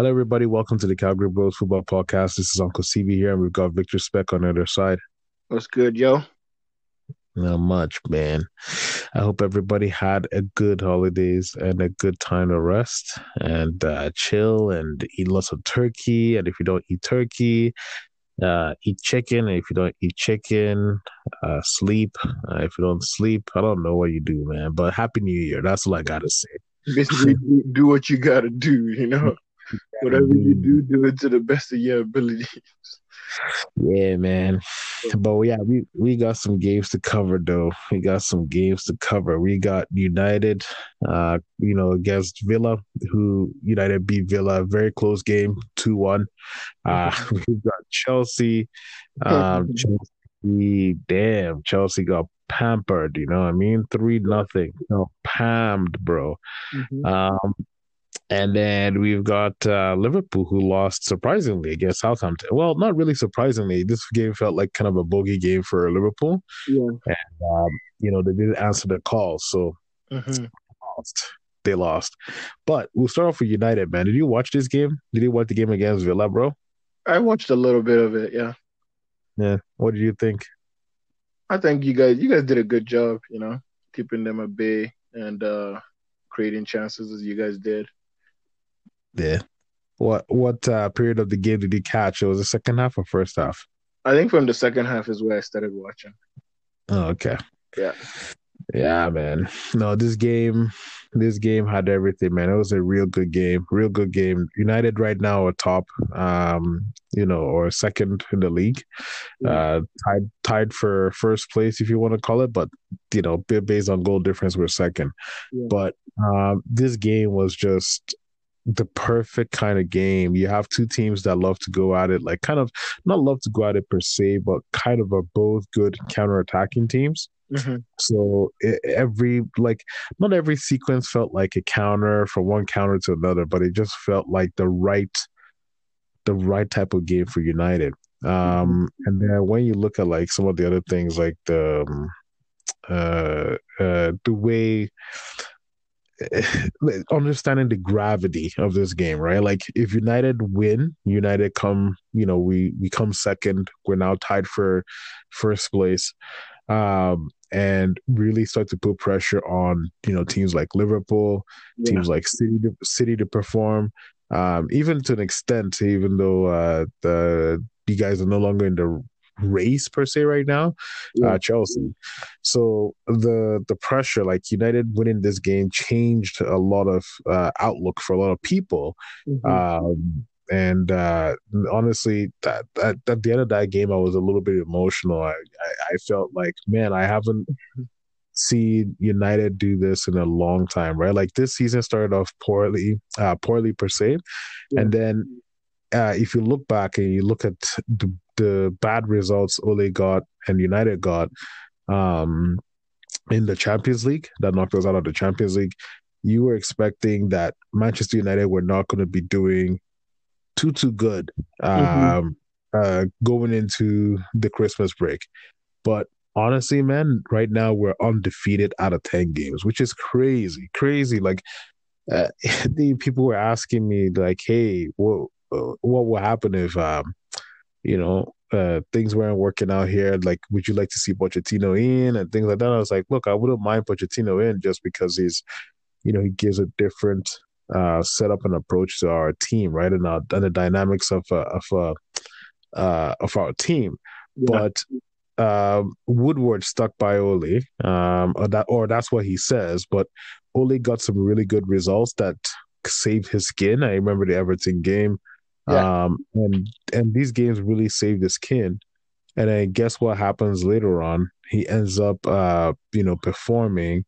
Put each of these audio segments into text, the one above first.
Hello, everybody. Welcome to the Calgary Bros Football Podcast. This is Uncle CB here, and we've got Victor Speck on the other side. What's good, yo? Not much, man. I hope everybody had a good holidays and a good time to rest and uh, chill and eat lots of turkey. And if you don't eat turkey, uh, eat chicken. And if you don't eat chicken, uh, sleep. Uh, if you don't sleep, I don't know what you do, man. But Happy New Year. That's all I got to say. Basically, do what you got to do, you know? Whatever you do, do it to the best of your abilities. Yeah, man. But yeah, we we got some games to cover though. We got some games to cover. We got United, uh, you know, against Villa, who United beat Villa, very close game, two one. Uh, we've got Chelsea. Um, Chelsea, damn, Chelsea got pampered. You know, what I mean, three nothing. You know, pammed, bro. Mm-hmm. Um, and then we've got uh, Liverpool, who lost surprisingly against Southampton. Well, not really surprisingly. This game felt like kind of a bogey game for Liverpool. Yeah. And, um, you know, they didn't answer the call. So mm-hmm. lost. they lost. But we'll start off with United, man. Did you watch this game? Did you watch the game against Villa, bro? I watched a little bit of it, yeah. Yeah. What did you think? I think you guys you guys did a good job, you know, keeping them at bay and uh creating chances as you guys did. Yeah. What what uh, period of the game did you catch? It was the second half or first half? I think from the second half is where I started watching. Oh, okay. Yeah. Yeah, man. No, this game, this game had everything, man. It was a real good game, real good game. United right now are top, um, you know, or second in the league, uh, tied tied for first place if you want to call it, but you know, based on goal difference, we're second. Yeah. But um, this game was just the perfect kind of game. You have two teams that love to go at it, like kind of not love to go at it per se, but kind of are both good counter-attacking teams. Mm-hmm. So it, every like not every sequence felt like a counter from one counter to another, but it just felt like the right the right type of game for United. Um, mm-hmm. and then when you look at like some of the other things, like the um, uh, uh, the way understanding the gravity of this game, right? Like if United win, United come, you know, we we come second. We're now tied for first place. Um, and really start to put pressure on you know teams like Liverpool, yeah. teams like City to, City to perform. Um, even to an extent, even though uh, the you guys are no longer in the race per se right now, yeah. uh, Chelsea. So the the pressure, like United winning this game, changed a lot of uh, outlook for a lot of people. Mm-hmm. Um, and uh, honestly, that, that at the end of that game, I was a little bit emotional. I, I, I felt like, man, I haven't seen United do this in a long time, right? Like this season started off poorly, uh, poorly per se, yeah. and then uh, if you look back and you look at the the bad results Ole got and United got um, in the Champions League that knocked us out of the Champions League, you were expecting that Manchester United were not going to be doing too too good mm-hmm. um, mm-hmm. uh, going into the Christmas break. But honestly, man, right now we're undefeated out of ten games, which is crazy, crazy. Like uh, the people were asking me, like, "Hey, what uh, what will happen if um, you know, uh, things weren't working out here. Like, would you like to see Pochettino in and things like that? I was like, look, I wouldn't mind Pochettino in just because he's, you know, he gives a different uh, setup and approach to our team, right? And, our, and the dynamics of uh, of uh, uh, of our team. Yeah. But um, Woodward stuck by Ole, um, or that, or that's what he says. But Ole got some really good results that saved his skin. I remember the Everton game yeah. Um, and and these games really saved his kid. And then guess what happens later on? He ends up, uh, you know, performing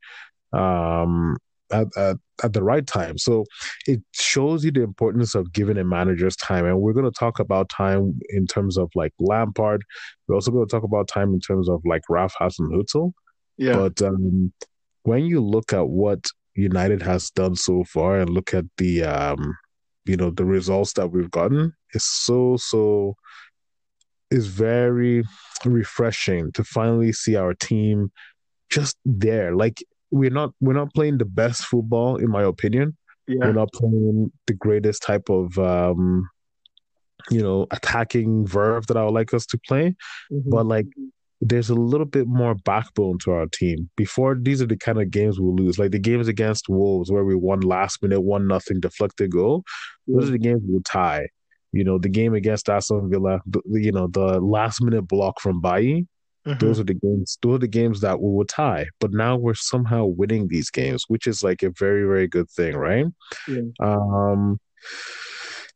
um, at, at, at the right time. So it shows you the importance of giving a manager's time. And we're going to talk about time in terms of like Lampard. We're also going to talk about time in terms of like Ralph Hasenhüttl. Yeah. But um, when you look at what United has done so far and look at the um, you know the results that we've gotten is so so is very refreshing to finally see our team just there like we're not we're not playing the best football in my opinion Yeah. We're not playing the greatest type of um, you know, attacking verve that I would like us to play. Mm-hmm. But like there's a little bit more backbone to our team. Before these are the kind of games we lose, like the games against Wolves where we won last minute, one nothing deflected goal. Those are the games we tie. You know, the game against Aston Villa, you know, the last minute block from Bailly. Mm-hmm. Those are the games. Those are the games that we will tie. But now we're somehow winning these games, which is like a very, very good thing, right? Yeah. Um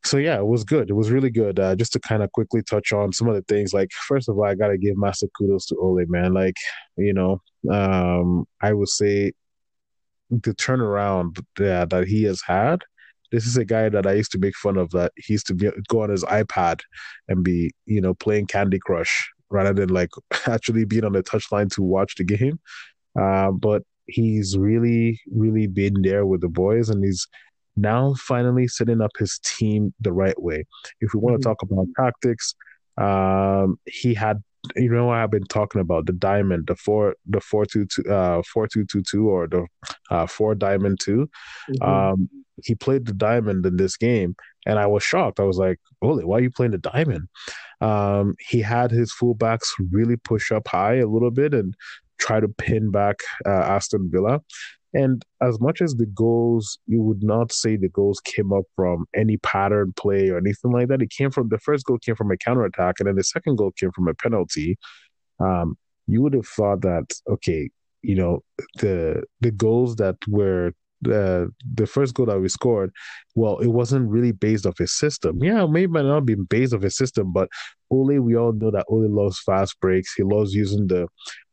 so yeah, it was good. It was really good. Uh, just to kind of quickly touch on some of the things. Like first of all, I gotta give massive kudos to Ole, man. Like you know, um, I would say the turnaround that, that he has had. This is a guy that I used to make fun of. That he used to be, go on his iPad and be, you know, playing Candy Crush rather than like actually being on the touchline to watch the game. Uh, but he's really, really been there with the boys, and he's now finally setting up his team the right way. If we want mm-hmm. to talk about tactics, um, he had you know I've been talking about the diamond, the four, the four two two, uh, four two two two, or the uh, four diamond 2 mm-hmm. Um, he played the diamond in this game, and I was shocked. I was like, "Holy, why are you playing the diamond?" Um, he had his fullbacks really push up high a little bit and try to pin back uh, Aston Villa. And as much as the goals, you would not say the goals came up from any pattern play or anything like that. It came from the first goal came from a counter attack, and then the second goal came from a penalty. Um, you would have thought that okay, you know the the goals that were the the first goal that we scored, well, it wasn't really based off his system. Yeah, maybe might not be based off his system, but Ole, we all know that Ole loves fast breaks. He loves using the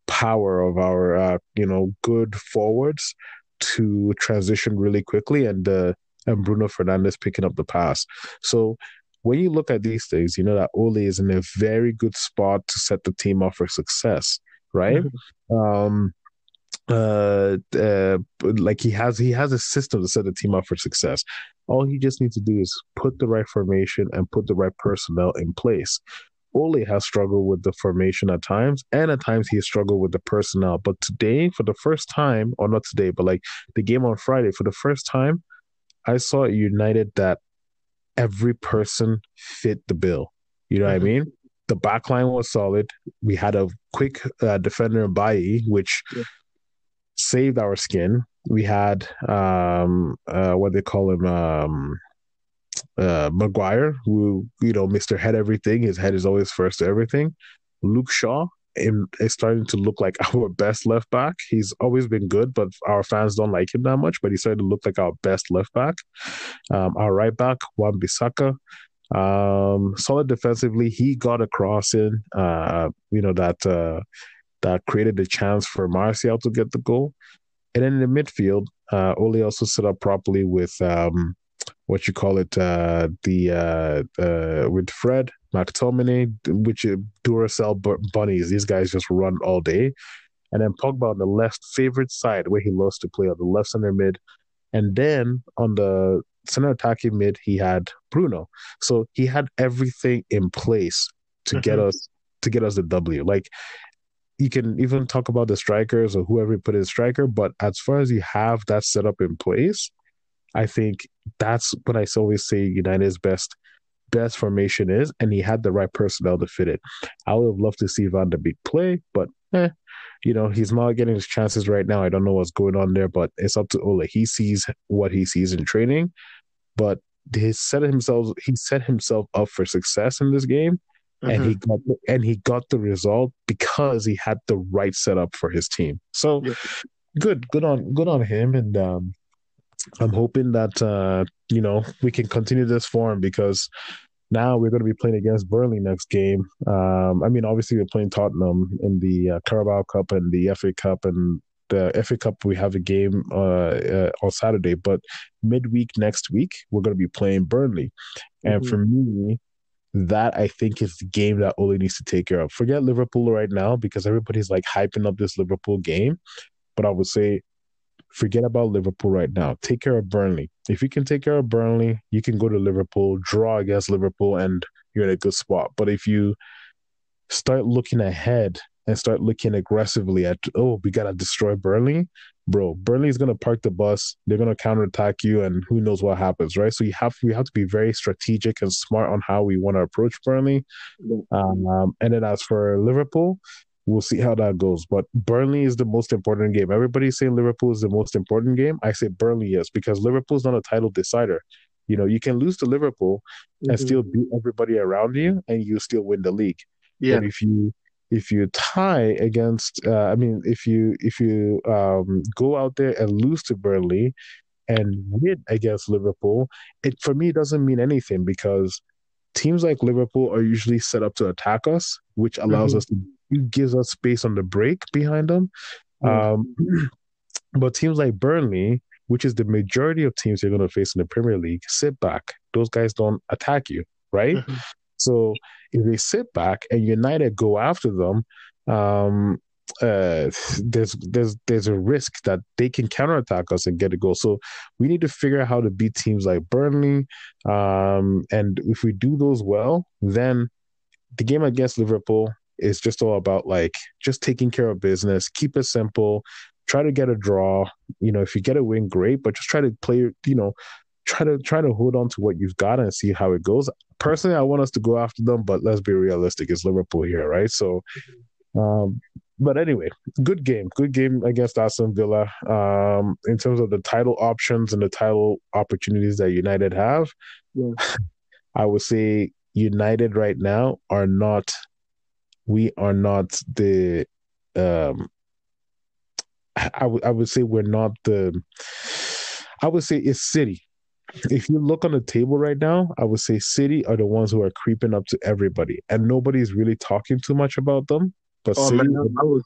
power of our uh, you know good forwards to transition really quickly and uh, and Bruno Fernandes picking up the pass. So when you look at these things, you know that Ole is in a very good spot to set the team up for success, right? Mm-hmm. Um, uh, uh, like he has he has a system to set the team up for success. All he just needs to do is put the right formation and put the right personnel in place. Ole has struggled with the formation at times, and at times he has struggled with the personnel. But today, for the first time, or not today, but like the game on Friday, for the first time, I saw United that every person fit the bill. You know mm-hmm. what I mm-hmm. mean? The back line was solid. We had a quick uh, defender in Bailly, which yeah. saved our skin. We had um, uh, what they call him, um, uh, Maguire, who you know, Mister Head Everything. His head is always first to everything. Luke Shaw is starting to look like our best left back. He's always been good, but our fans don't like him that much. But he's starting to look like our best left back. Um, our right back, Wan Bissaka, um, solid defensively. He got a cross in, uh, you know that uh, that created the chance for Martial to get the goal. And then in the midfield, uh, Ole also set up properly with um, what you call it, uh, the uh, uh, with Fred McTominay, which Duracell bunnies. These guys just run all day, and then Pogba on the left favorite side where he loves to play on the left center mid, and then on the center attacking mid he had Bruno. So he had everything in place to mm-hmm. get us to get us the W. Like you can even talk about the strikers or whoever put in striker, but as far as you have that set up in place, I think that's what I always say United's best best formation is, and he had the right personnel to fit it. I would have loved to see Van der Beek play, but eh, you know, he's not getting his chances right now. I don't know what's going on there, but it's up to Ole. He sees what he sees in training, but he set himself he set himself up for success in this game. Mm-hmm. And he mm-hmm. got the, and he got the result because he had the right setup for his team. So yeah. good, good on good on him. And um, I'm hoping that uh, you know we can continue this form because now we're going to be playing against Burnley next game. Um, I mean, obviously we're playing Tottenham in the uh, Carabao Cup and the FA Cup, and the FA Cup we have a game uh, uh, on Saturday. But midweek next week we're going to be playing Burnley, and mm-hmm. for me. That I think is the game that Ole needs to take care of. Forget Liverpool right now because everybody's like hyping up this Liverpool game. But I would say forget about Liverpool right now. Take care of Burnley. If you can take care of Burnley, you can go to Liverpool, draw against Liverpool, and you're in a good spot. But if you start looking ahead and start looking aggressively at oh we gotta destroy Burnley, bro, Burnley's gonna park the bus, they're gonna counterattack you, and who knows what happens, right? So you have we have to be very strategic and smart on how we want to approach Burnley. Um, and then as for Liverpool, we'll see how that goes. But Burnley is the most important game. Everybody's saying Liverpool is the most important game. I say Burnley is because Liverpool's not a title decider. You know, you can lose to Liverpool mm-hmm. and still beat everybody around you, and you still win the league. Yeah. But if you if you tie against, uh, I mean, if you if you um, go out there and lose to Burnley and win against Liverpool, it for me doesn't mean anything because teams like Liverpool are usually set up to attack us, which allows mm-hmm. us to gives us space on the break behind them. Mm-hmm. Um, but teams like Burnley, which is the majority of teams you're going to face in the Premier League, sit back. Those guys don't attack you, right? Mm-hmm. So if they sit back and United go after them, um, uh, there's there's there's a risk that they can counterattack us and get a goal. So we need to figure out how to beat teams like Burnley. Um, and if we do those well, then the game against Liverpool is just all about like just taking care of business, keep it simple, try to get a draw. You know, if you get a win, great, but just try to play, you know, try to try to hold on to what you've got and see how it goes. Personally, I want us to go after them, but let's be realistic. It's Liverpool here, right? So, um, but anyway, good game, good game against Aston Villa. Um, in terms of the title options and the title opportunities that United have, yeah. I would say United right now are not. We are not the. Um, I would I would say we're not the. I would say it's City if you look on the table right now, I would say City are the ones who are creeping up to everybody, and nobody's really talking too much about them. But oh, City, man, I was,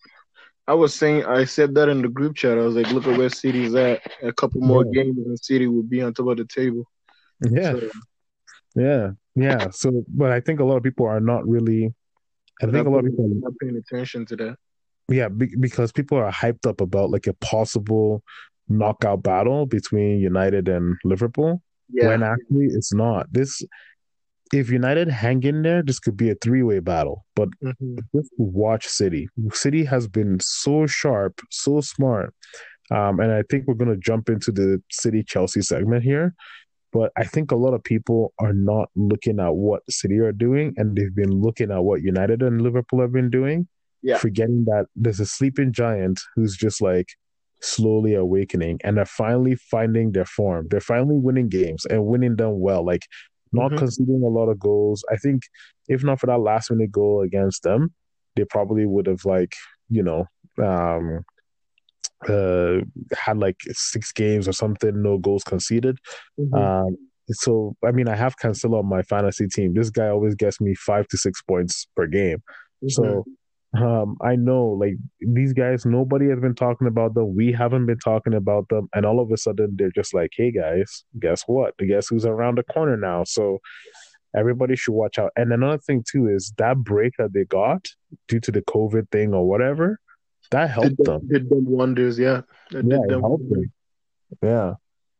I was saying, I said that in the group chat. I was like, look at where City's at. A couple more yeah. games, and City will be on top of the table. Yeah, so, yeah, yeah. So, but I think a lot of people are not really. I think a lot of people are not paying attention to that. Yeah, be- because people are hyped up about like a possible knockout battle between United and Liverpool. Yeah. When actually it's not. This if United hang in there, this could be a three way battle. But mm-hmm. just watch City. City has been so sharp, so smart. Um, and I think we're going to jump into the City Chelsea segment here. But I think a lot of people are not looking at what City are doing, and they've been looking at what United and Liverpool have been doing, yeah. forgetting that there's a sleeping giant who's just like, slowly awakening and they're finally finding their form. They're finally winning games and winning them well. Like not mm-hmm. conceding a lot of goals. I think if not for that last minute goal against them, they probably would have like, you know, um uh had like six games or something, no goals conceded. Mm-hmm. Um so I mean I have Cancelo on my fantasy team. This guy always gets me five to six points per game. Mm-hmm. So um, I know like these guys, nobody has been talking about them. We haven't been talking about them, and all of a sudden they're just like, "Hey guys, guess what? Guess who's around the corner now?" So everybody should watch out. And another thing too is that break that they got due to the COVID thing or whatever, that helped did, them. Did them wonders, yeah. It yeah, it helped them. Yeah.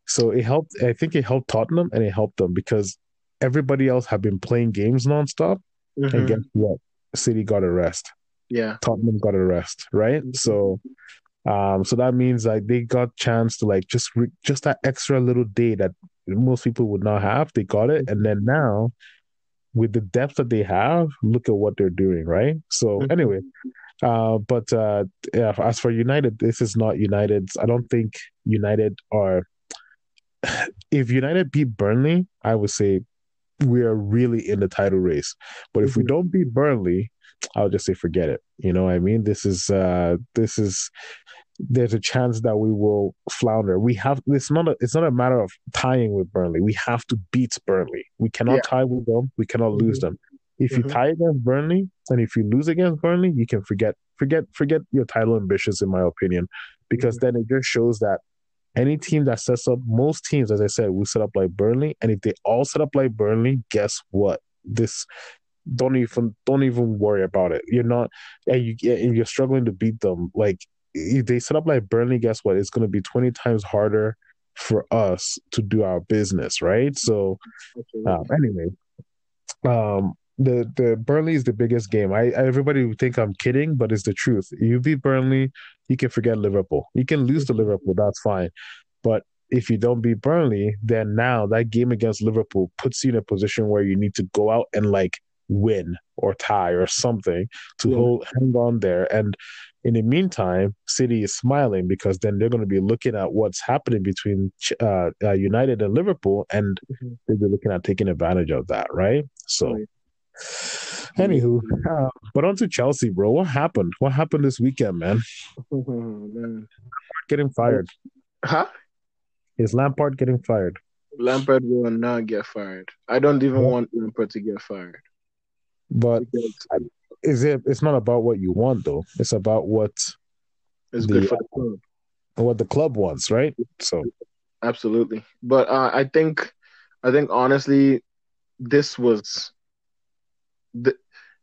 So it helped. I think it helped Tottenham and it helped them because everybody else have been playing games nonstop, mm-hmm. and guess what? City got a rest. Yeah. Tottenham got a rest, right? Mm-hmm. So um so that means like they got chance to like just re- just that extra little day that most people would not have. They got it and then now with the depth that they have, look at what they're doing, right? So mm-hmm. anyway, uh, but uh, yeah, as for United, this is not United. I don't think United are. If United beat Burnley, I would say we are really in the title race. But if mm-hmm. we don't beat Burnley, I'll just say forget it. You know what I mean? This is uh this is there's a chance that we will flounder. We have it's not a it's not a matter of tying with Burnley. We have to beat Burnley. We cannot yeah. tie with them. We cannot mm-hmm. lose them. If mm-hmm. you tie against Burnley and if you lose against Burnley, you can forget forget forget your title ambitions in my opinion because mm-hmm. then it just shows that any team that sets up most teams as I said will set up like Burnley and if they all set up like Burnley, guess what? This don't even don't even worry about it. You're not, and you and you're struggling to beat them. Like if they set up like Burnley, guess what? It's going to be twenty times harder for us to do our business, right? So, uh, anyway, um, the the Burnley is the biggest game. I, I everybody would think I'm kidding, but it's the truth. You beat Burnley, you can forget Liverpool. You can lose to Liverpool, that's fine. But if you don't beat Burnley, then now that game against Liverpool puts you in a position where you need to go out and like win or tie or something to yeah. hold hang on there. And in the meantime, City is smiling because then they're going to be looking at what's happening between uh, uh, United and Liverpool, and mm-hmm. they'll be looking at taking advantage of that, right? So. Right. Anywho, uh, but on to Chelsea, bro. What happened? What happened this weekend, man? Oh, man. Getting fired. Huh? Is Lampard getting fired? Lampard will not get fired. I don't even want Lampard to get fired. But because is it? It's not about what you want, though. It's about what is good for the club. What the club wants, right? So, absolutely. But uh, I think, I think honestly, this was the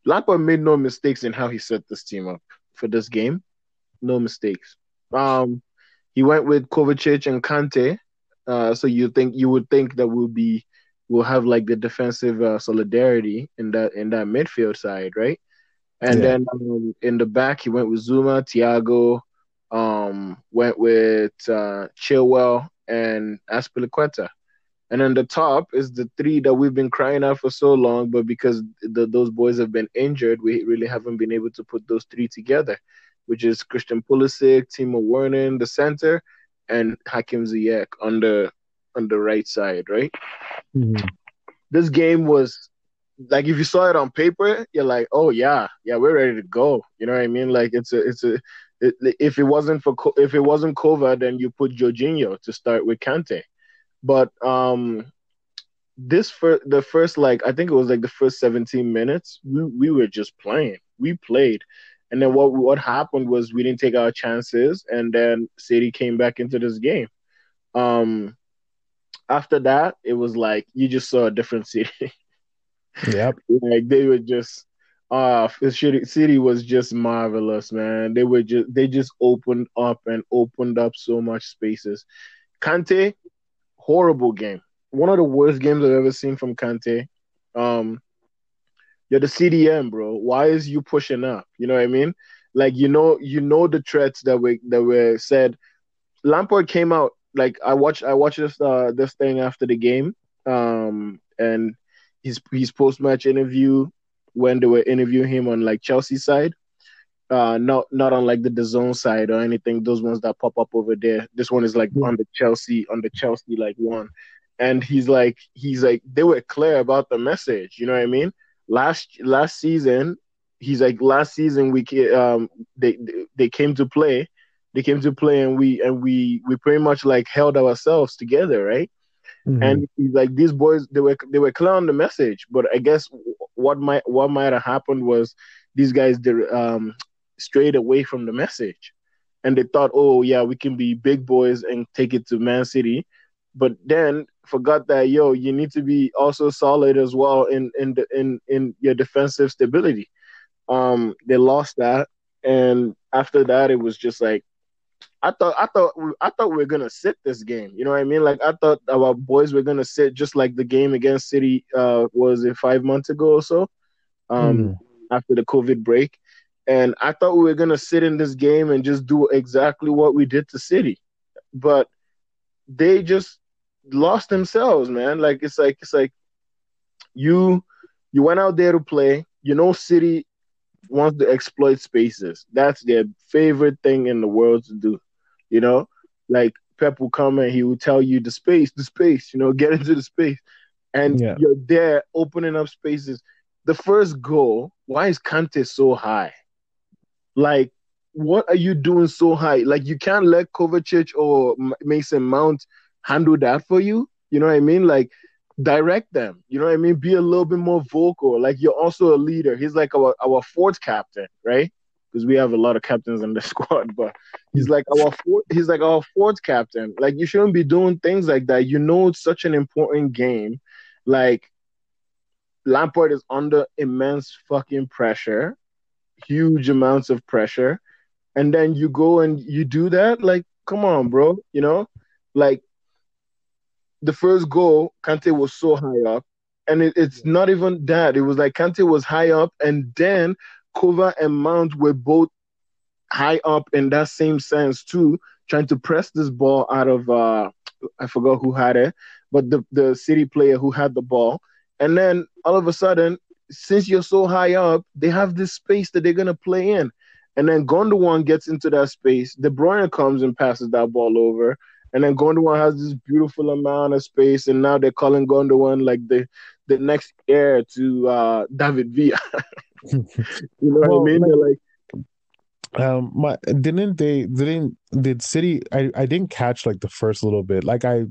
Lampard made no mistakes in how he set this team up for this game. No mistakes. Um, he went with Kovacic and Kante. Uh, so you think you would think that we'll be we'll have like the defensive uh, solidarity in that in that midfield side, right? And yeah. then um, in the back, he went with Zouma, Thiago, um, went with uh, Chilwell and Azpilicueta. And then the top is the three that we've been crying out for so long, but because the, those boys have been injured, we really haven't been able to put those three together, which is Christian Pulisic, Timo Werner in the center, and Hakim Ziyech on the on the right side, right? Mm-hmm. This game was like if you saw it on paper, you're like, oh yeah, yeah, we're ready to go. You know what I mean? Like it's a it's a it, if it wasn't for if it wasn't Kova, then you put Jorginho to start with Kante. But um, this for the first like I think it was like the first 17 minutes, we we were just playing. We played. And then what what happened was we didn't take our chances, and then City came back into this game. Um, after that, it was like you just saw a different City. Yep, like they were just uh City was just marvelous, man. They were just they just opened up and opened up so much spaces. Kante, horrible game. One of the worst games I've ever seen from Kante. Um, you're the CDM, bro. Why is you pushing up? You know what I mean? Like you know, you know the threats that were that were said. Lampard came out like I watched I watched this uh this thing after the game. Um and his his post match interview when they were interviewing him on like Chelsea side. Uh not not on like the DAZN side or anything, those ones that pop up over there. This one is like on the Chelsea on the Chelsea like one. And he's like he's like they were clear about the message, you know what I mean? last last season, he's like last season we um they they came to play, they came to play and we and we we pretty much like held ourselves together, right? Mm-hmm. And he's like these boys they were they were clear on the message, but I guess what might what might have happened was these guys did um strayed away from the message, and they thought, oh yeah, we can be big boys and take it to Man City, but then forgot that yo, you need to be also solid as well in in the, in in your defensive stability. Um, they lost that, and after that, it was just like I thought I thought I thought we were gonna sit this game. You know what I mean? Like I thought our boys were gonna sit just like the game against City uh was it five months ago or so, um mm. after the COVID break, and I thought we were gonna sit in this game and just do exactly what we did to City, but they just lost themselves, man. Like it's like it's like you you went out there to play. You know, City wants to exploit spaces. That's their favorite thing in the world to do. You know, like Pep will come and he will tell you the space, the space. You know, get into the space, and yeah. you're there opening up spaces. The first goal. Why is Kante so high? Like, what are you doing so high? Like, you can't let Kovacic or Mason Mount handle that for you. You know what I mean? Like direct them. You know what I mean? Be a little bit more vocal. Like you're also a leader. He's like our our fourth captain, right? Because we have a lot of captains in the squad, but he's like our fourth, he's like our fourth captain. Like you shouldn't be doing things like that. You know it's such an important game. Like Lampard is under immense fucking pressure, huge amounts of pressure. And then you go and you do that, like, come on, bro. You know, like the first goal, Kante was so high up. and it, it's not even that. It was like Kante was high up, and then Kova and Mount were both high up in that same sense too, trying to press this ball out of uh I forgot who had it, but the the city player who had the ball. And then all of a sudden, since you're so high up, they have this space that they're gonna play in. And then Gundogan gets into that space. De Bruyne comes and passes that ball over. And then Gundogan has this beautiful amount of space. And now they're calling Gundogan like the, the next heir to uh, David Villa. you know well, what I mean? Like, they're like, um my didn't they didn't did city i i didn't catch like the first little bit like i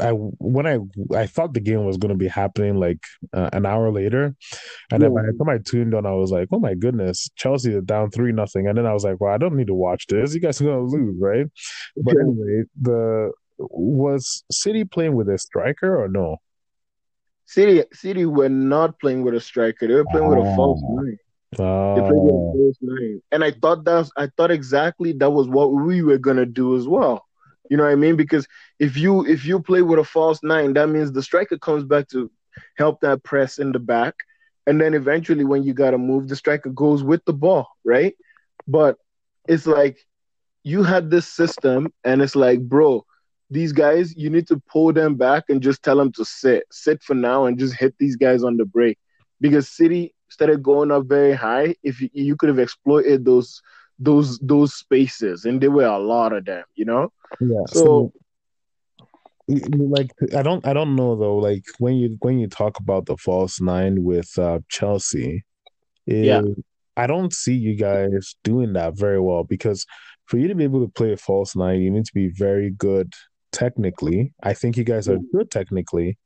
I when I I thought the game was going to be happening like uh, an hour later, and then by the time I tuned on, I was like, "Oh my goodness, Chelsea is down three nothing." And then I was like, "Well, I don't need to watch this. You guys are going to lose, right?" But anyway, the was City playing with a striker or no? City City were not playing with a striker. They were playing oh. with a false ah. nine. Oh. They played with a false nine, and I thought that I thought exactly that was what we were gonna do as well. You know what I mean? Because if you if you play with a false nine, that means the striker comes back to help that press in the back, and then eventually when you gotta move, the striker goes with the ball, right? But it's like you had this system, and it's like, bro, these guys, you need to pull them back and just tell them to sit, sit for now, and just hit these guys on the break, because City started going up very high. If you, you could have exploited those those those spaces, and there were a lot of them, you know. Yeah. So, so like I don't I don't know though. Like when you when you talk about the false nine with uh, Chelsea, it, yeah, I don't see you guys doing that very well because for you to be able to play a false nine, you need to be very good technically. I think you guys are good technically,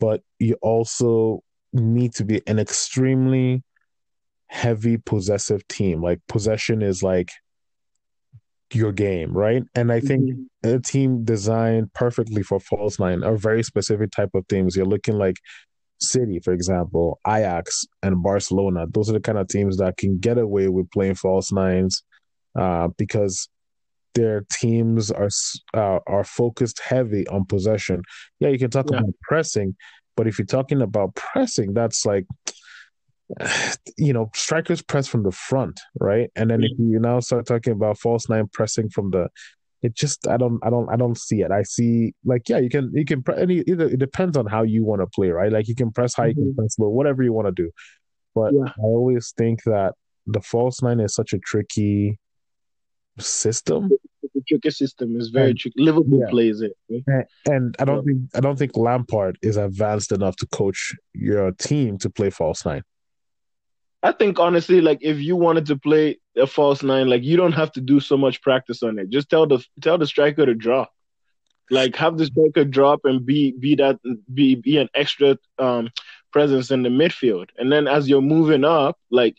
but you also need to be an extremely heavy possessive team. Like possession is like your game, right? And I think mm-hmm. a team designed perfectly for false nine are very specific type of teams. You're looking like City, for example, Ajax and Barcelona. Those are the kind of teams that can get away with playing false nines uh, because their teams are uh, are focused heavy on possession. Yeah, you can talk yeah. about pressing, but if you're talking about pressing, that's like you know, strikers press from the front, right? And then if you now start talking about false nine pressing from the, it just I don't I don't I don't see it. I see like yeah, you can you can pre- any either it depends on how you want to play, right? Like you can press high, mm-hmm. you can mm-hmm. press low, whatever you want to do. But yeah. I always think that the false nine is such a tricky system. The tricky system. is very and, tricky. Liverpool yeah. plays it, and, and, I don't yeah. think I don't think Lampard is advanced enough to coach your team to play false nine. I think honestly, like if you wanted to play a false nine, like you don't have to do so much practice on it. Just tell the tell the striker to drop. Like have the striker drop and be be that be be an extra um presence in the midfield. And then as you're moving up, like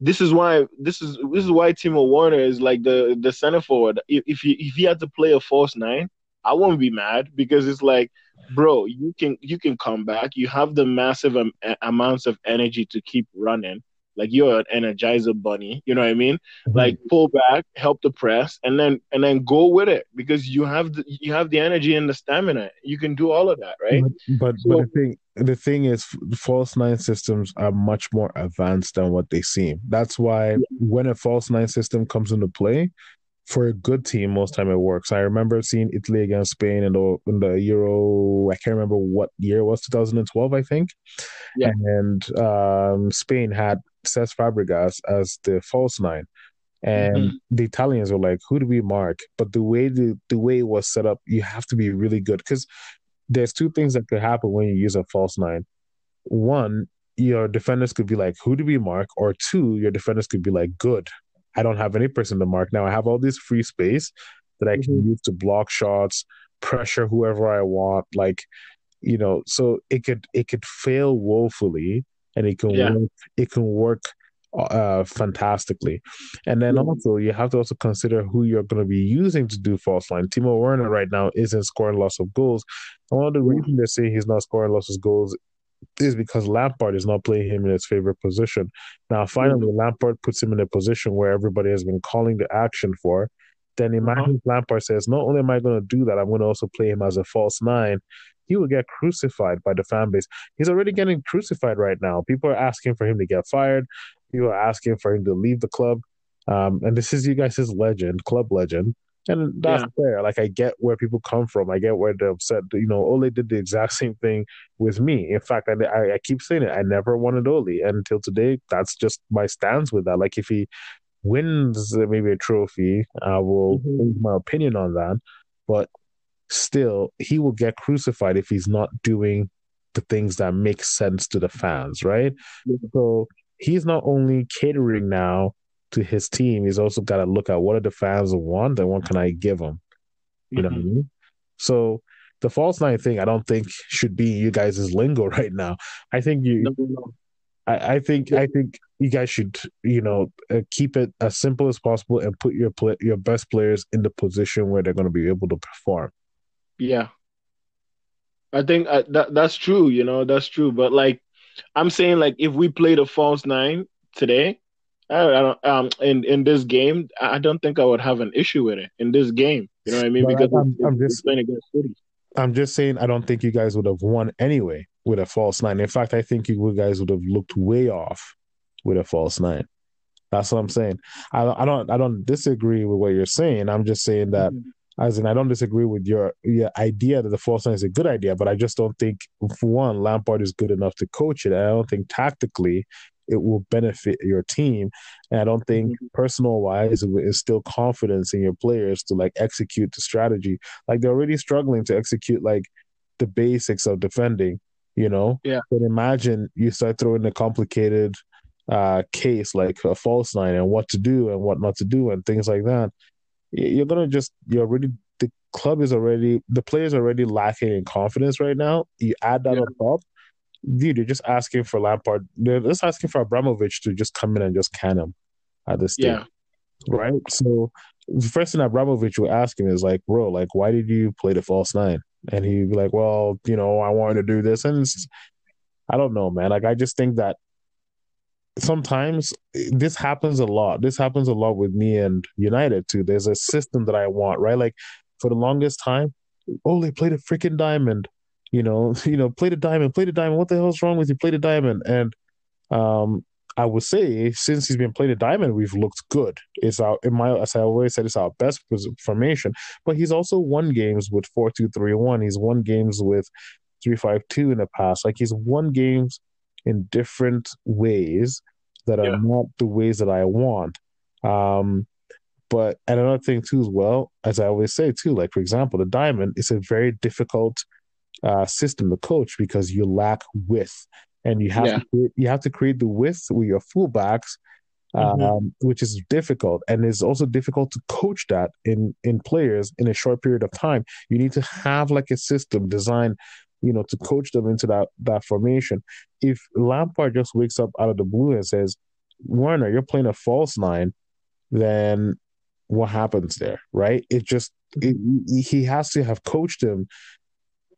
this is why this is this is why Timo Werner is like the the center forward. If if he if he had to play a false nine, I won't be mad because it's like, bro, you can you can come back. You have the massive um, amounts of energy to keep running like you're an energizer bunny you know what i mean mm-hmm. like pull back help the press and then and then go with it because you have the you have the energy and the stamina you can do all of that right but but, so, but the thing the thing is false nine systems are much more advanced than what they seem that's why yeah. when a false nine system comes into play for a good team, most time it works. I remember seeing Italy against Spain in the in the Euro. I can't remember what year it was, 2012, I think. Yeah. And um, Spain had Cesc Fabregas as the false nine. And mm-hmm. the Italians were like, who do we mark? But the way the, the way it was set up, you have to be really good because there's two things that could happen when you use a false nine. One, your defenders could be like, who do we mark? Or two, your defenders could be like, good. I don't have any person to mark. Now I have all this free space that I can mm-hmm. use to block shots, pressure whoever I want. Like, you know, so it could it could fail woefully and it can yeah. work it can work uh, fantastically. And then also you have to also consider who you're going to be using to do false nine. Timo Werner right now isn't scoring lots of goals. And one of the reasons they're saying he's not scoring lots of goals is because Lampard is not playing him in his favorite position. Now, finally, mm-hmm. Lampard puts him in a position where everybody has been calling the action for, then imagine uh-huh. Lampard says, not only am I going to do that, I'm going to also play him as a false nine. He will get crucified by the fan base. He's already getting crucified right now. People are asking for him to get fired. People are asking for him to leave the club. Um, and this is you guys' legend, club legend. And that's yeah. fair. Like I get where people come from. I get where they're upset. You know, Ole did the exact same thing with me. In fact, I, I, I keep saying it. I never wanted Ole, and until today, that's just my stance with that. Like if he wins maybe a trophy, I will mm-hmm. change my opinion on that. But still, he will get crucified if he's not doing the things that make sense to the fans, right? So he's not only catering now to his team, he's also got to look at what are the fans want and what can I give them. You mm-hmm. know what I mm-hmm. mean? So the false nine thing, I don't think should be you guys' lingo right now. I think you. No, no. I, I, think. I think you guys should you know uh, keep it as simple as possible and put your play, your best players in the position where they're going to be able to perform. Yeah, I think uh, that that's true. You know that's true. But like I'm saying, like if we played a false nine today, I, I um, in in this game, I don't think I would have an issue with it in this game. You know what I mean? But because I'm, I'm just playing against City. I'm just saying, I don't think you guys would have won anyway with a false nine. In fact, I think you guys would have looked way off with a false nine. That's what I'm saying. I, I don't I don't disagree with what you're saying. I'm just saying that mm-hmm. as in I don't disagree with your your idea that the false nine is a good idea, but I just don't think for one Lampard is good enough to coach it. I don't think tactically it will benefit your team. And I don't think mm-hmm. personal wise it instill confidence in your players to like execute the strategy. Like they're already struggling to execute like the basics of defending, you know? Yeah. But imagine you start throwing a complicated uh case like a false nine and what to do and what not to do and things like that. You're gonna just you're already the club is already the players are already lacking in confidence right now. You add that yeah. on top, dude, you're just asking for Lampard. They're just asking for Abramovich to just come in and just can him at this stage. Yeah. Right? So the first thing Abramovich would ask him is like, bro, like, why did you play the false nine? And he'd be like, well, you know, I wanted to do this. And I don't know, man. Like, I just think that sometimes eh, this happens a lot. This happens a lot with me and United too. There's a system that I want, right? Like, for the longest time, oh, they played a freaking diamond you know, you know, play the diamond, play the diamond. What the hell's wrong with you? Play the diamond. And um, I would say since he's been playing the diamond, we've looked good. It's our, in my, as I always said, it's our best formation. But he's also won games with four two three one. He's won games with three five two in the past. Like he's won games in different ways that are yeah. not the ways that I want. Um, but and another thing too, as well, as I always say too, like for example, the diamond is a very difficult uh, system to coach because you lack width, and you have yeah. to you have to create the width with your fullbacks, mm-hmm. um, which is difficult, and it's also difficult to coach that in in players in a short period of time. You need to have like a system designed you know, to coach them into that that formation. If Lampard just wakes up out of the blue and says, "Werner, you're playing a false nine," then what happens there, right? It just it, he has to have coached him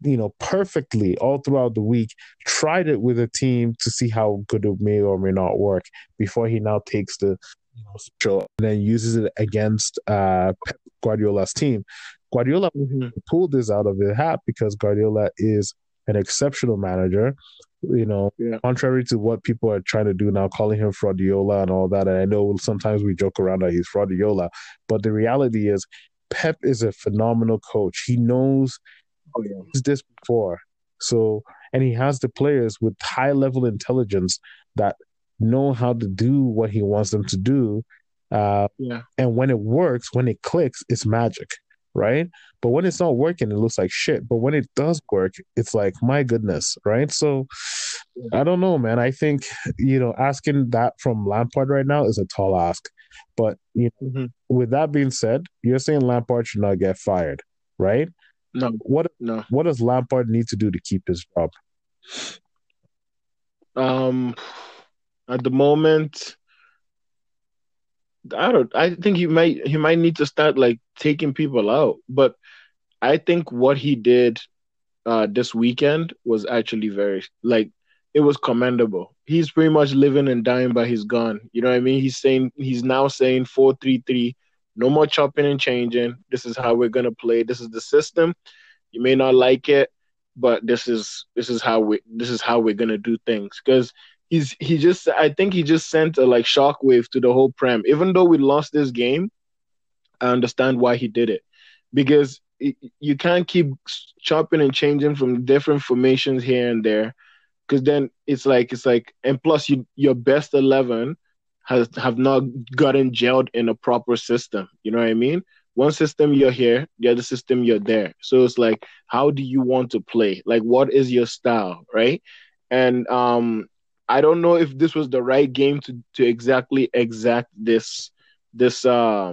you know, perfectly all throughout the week, tried it with a team to see how good it may or may not work before he now takes the you know, show and then uses it against uh, Guardiola's team. Guardiola mm-hmm. pulled this out of the hat because Guardiola is an exceptional manager. You know, yeah. contrary to what people are trying to do now, calling him Fraudiola and all that. And I know sometimes we joke around that he's Fraudiola, but the reality is Pep is a phenomenal coach. He knows Oh, yeah. He's this before. So, and he has the players with high level intelligence that know how to do what he wants them to do. Uh, yeah. And when it works, when it clicks, it's magic, right? But when it's not working, it looks like shit. But when it does work, it's like, my goodness, right? So I don't know, man. I think, you know, asking that from Lampard right now is a tall ask. But you know, mm-hmm. with that being said, you're saying Lampard should not get fired, right? No. What no. what does Lampard need to do to keep his job? Um at the moment I don't I think he might he might need to start like taking people out. But I think what he did uh this weekend was actually very like it was commendable. He's pretty much living and dying by his gun. You know what I mean? He's saying he's now saying four three three No more chopping and changing. This is how we're gonna play. This is the system. You may not like it, but this is this is how we this is how we're gonna do things. Because he's he just I think he just sent a like shockwave to the whole prem. Even though we lost this game, I understand why he did it because you can't keep chopping and changing from different formations here and there because then it's like it's like and plus you your best 11 has have not gotten gelled in a proper system. You know what i mean? One system you're here the other system you're there. So it's like how do you want to play? Like what is your style right? And um i don't know if this was the right game to to exactly exact this this uh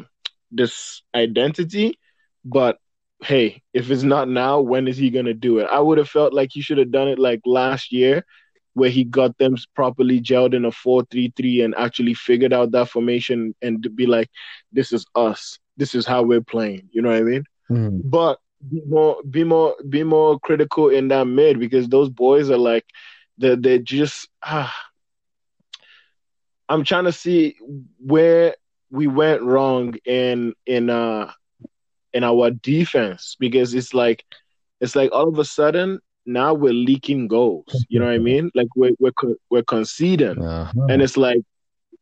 this identity but hey, if it's not now, when is he gonna do it? I would have felt like he should have done it like last year, where he got them properly gelled in a four-three-three and actually figured out that formation and to be like, this is us. This is how we're playing. You know what I mean? Mm. But be more, be more, be more critical in that mid because those boys are like, they're, they're just. Ah, I'm trying to see where we went wrong in in uh in our defense because it's like it's like all of a sudden now we're leaking goals. You know what I mean? Like we're we're we're conceding, uh-huh. and it's like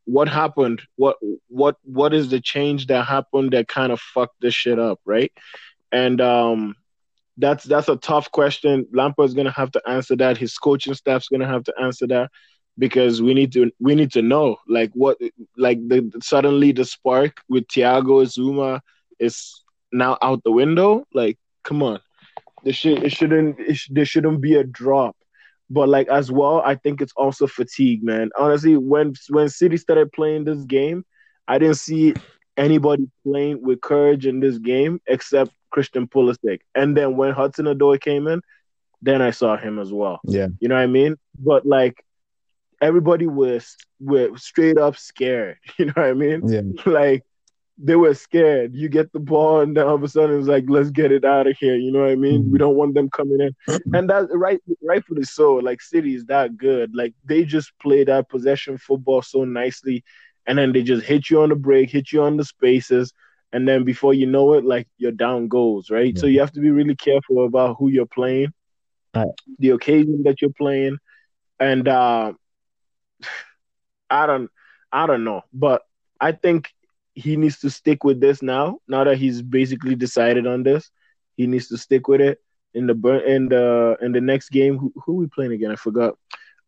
what happened? What what what is the change that happened that kind of fucked this shit up, right? And um, that's that's a tough question. Lampard's gonna have to answer that. His coaching staff's gonna have to answer that because we need to we need to know like what like the suddenly the spark with Thiago Zouma is now out the window. Like, come on, this should it shouldn't it sh- there shouldn't be a drop. But like as well, I think it's also fatigue, man. Honestly, when when City started playing this game, I didn't see anybody playing with courage in this game except Christian Pulisic. And then when Hudson Odoi came in, then I saw him as well. Yeah, you know what I mean. But like everybody was were straight up scared. You know what I mean? Yeah. Like they were scared. You get the ball, and then all of a sudden it's like, let's get it out of here. You know what I mean? Mm-hmm. We don't want them coming in, and that's right, rightfully so. Like City is that good. Like they just play that possession football so nicely, and then they just hit you on the break, hit you on the spaces, and then before you know it, like your down goes right. Yeah. So you have to be really careful about who you're playing, right. the occasion that you're playing, and uh, I don't, I don't know, but I think he needs to stick with this now. Now that he's basically decided on this, he needs to stick with it in the in the in the next game. Who who we playing again? I forgot.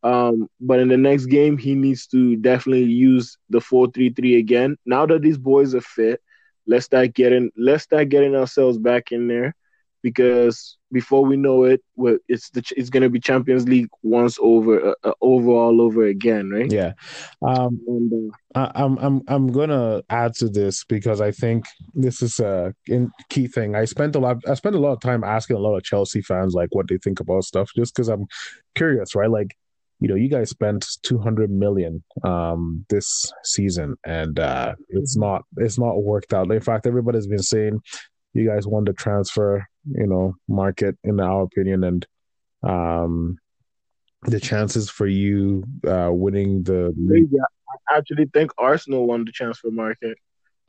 Um, but in the next game, he needs to definitely use the four three three again. Now that these boys are fit, let's start getting let's start getting ourselves back in there because before we know it, it's the it's going to be Champions League once over, uh, uh, over all over again, right? Yeah, um, and, uh, I, am I'm I'm gonna add to this because I think this is a key thing. I spent a lot I spent a lot of time asking a lot of Chelsea fans like what they think about stuff, just because I'm curious, right? Like, you know, you guys spent 200 million um this season, and uh it's not it's not worked out. In fact, everybody's been saying you guys won the transfer, you know, market in our opinion, and um, the chances for you uh, winning the league. I actually think Arsenal won the transfer market.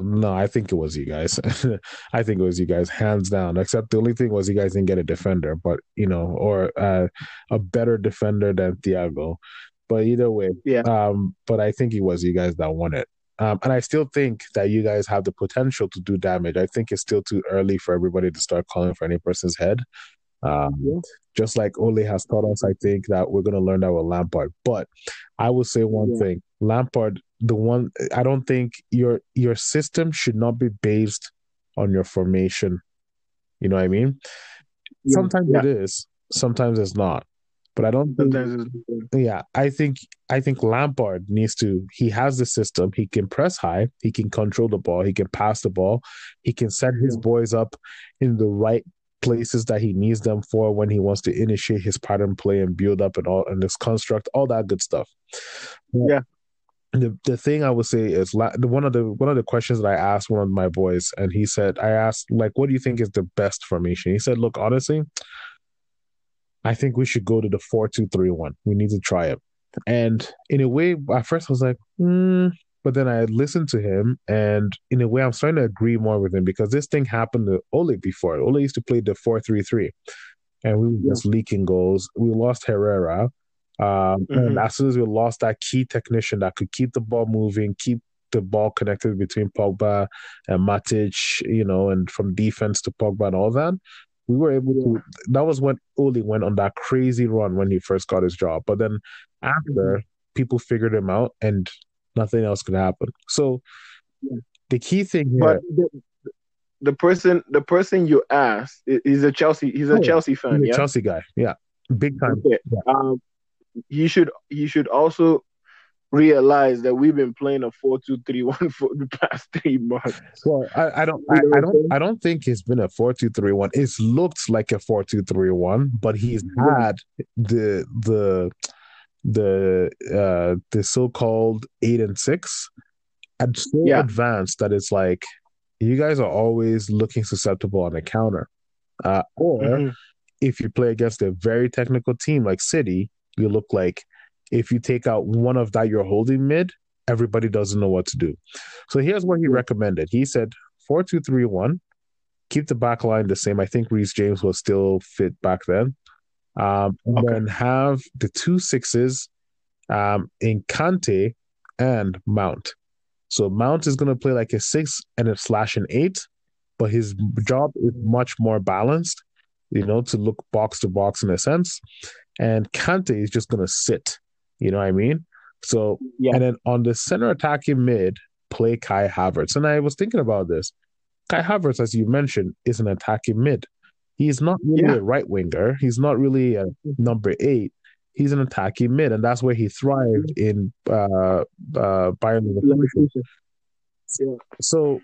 No, I think it was you guys. I think it was you guys, hands down. Except the only thing was you guys didn't get a defender, but you know, or uh, a better defender than Thiago. But either way, yeah. Um, but I think it was you guys that won it. Um, and I still think that you guys have the potential to do damage. I think it's still too early for everybody to start calling for any person's head. Um, yeah. Just like Ole has taught us, I think that we're going to learn that with Lampard. But I will say one yeah. thing: Lampard, the one I don't think your your system should not be based on your formation. You know what I mean? Yeah. Sometimes it is, sometimes it's not. But I don't think. Yeah, I think I think Lampard needs to. He has the system. He can press high. He can control the ball. He can pass the ball. He can set his boys up in the right places that he needs them for when he wants to initiate his pattern play and build up and all and this construct all that good stuff. Yeah. The the thing I would say is one of the one of the questions that I asked one of my boys and he said I asked like what do you think is the best formation? He said look honestly I think we should go to the four two three one. We need to try it. And in a way, at first I was like, hmm, But then I listened to him, and in a way, I'm starting to agree more with him because this thing happened to Ole before. Ole used to play the four three three, and we were Yeah. just leaking goals. We lost Herrera, um, and Mhm. as soon as we lost that key technician that could keep the ball moving, keep the ball connected between Pogba and Matic, you know, and from defense to Pogba and all that, we were able to. That was when Ole went on that crazy run when he first got his job. But then after, people figured him out, and nothing else could happen. So Yeah. the key thing here, But the, the person the person you asked, he's a Chelsea he's a Oh. Chelsea fan, yeah. Chelsea guy, yeah, big time. Okay. Yeah. Um, he should he should also realize that we've been playing a four two three one for the past three months. Well, I, I don't, I, I don't. I don't think it's been a four two three one. It's looked like a four two three one, but he's had the the the uh the so called eight and six, and so Yeah. advanced that it's like you guys are always looking susceptible on a counter, uh, or Mhm. if you play against a very technical team like City, you look like if you take out one of that you're holding mid, everybody doesn't know what to do. So here's what he recommended. He said four two three one, keep the back line the same. I think Reece James was still fit back then. Um, and Okay. then have the two sixes um, in Kante and Mount. So Mount is going to play like a six and a slash an eight, but his job is much more balanced, you know, to look box to box in a sense. And Kante is just going to sit, you know what I mean? So, Yeah. and then on the center attacking mid, play Kai Havertz. And I was thinking about this. Kai Havertz, as you mentioned, is an attacking mid. He's not really Yeah. a right winger. He's not really a number eight. He's an attacking mid, and that's where he thrived in uh, uh, Bayern Leverkusen. Yeah. So,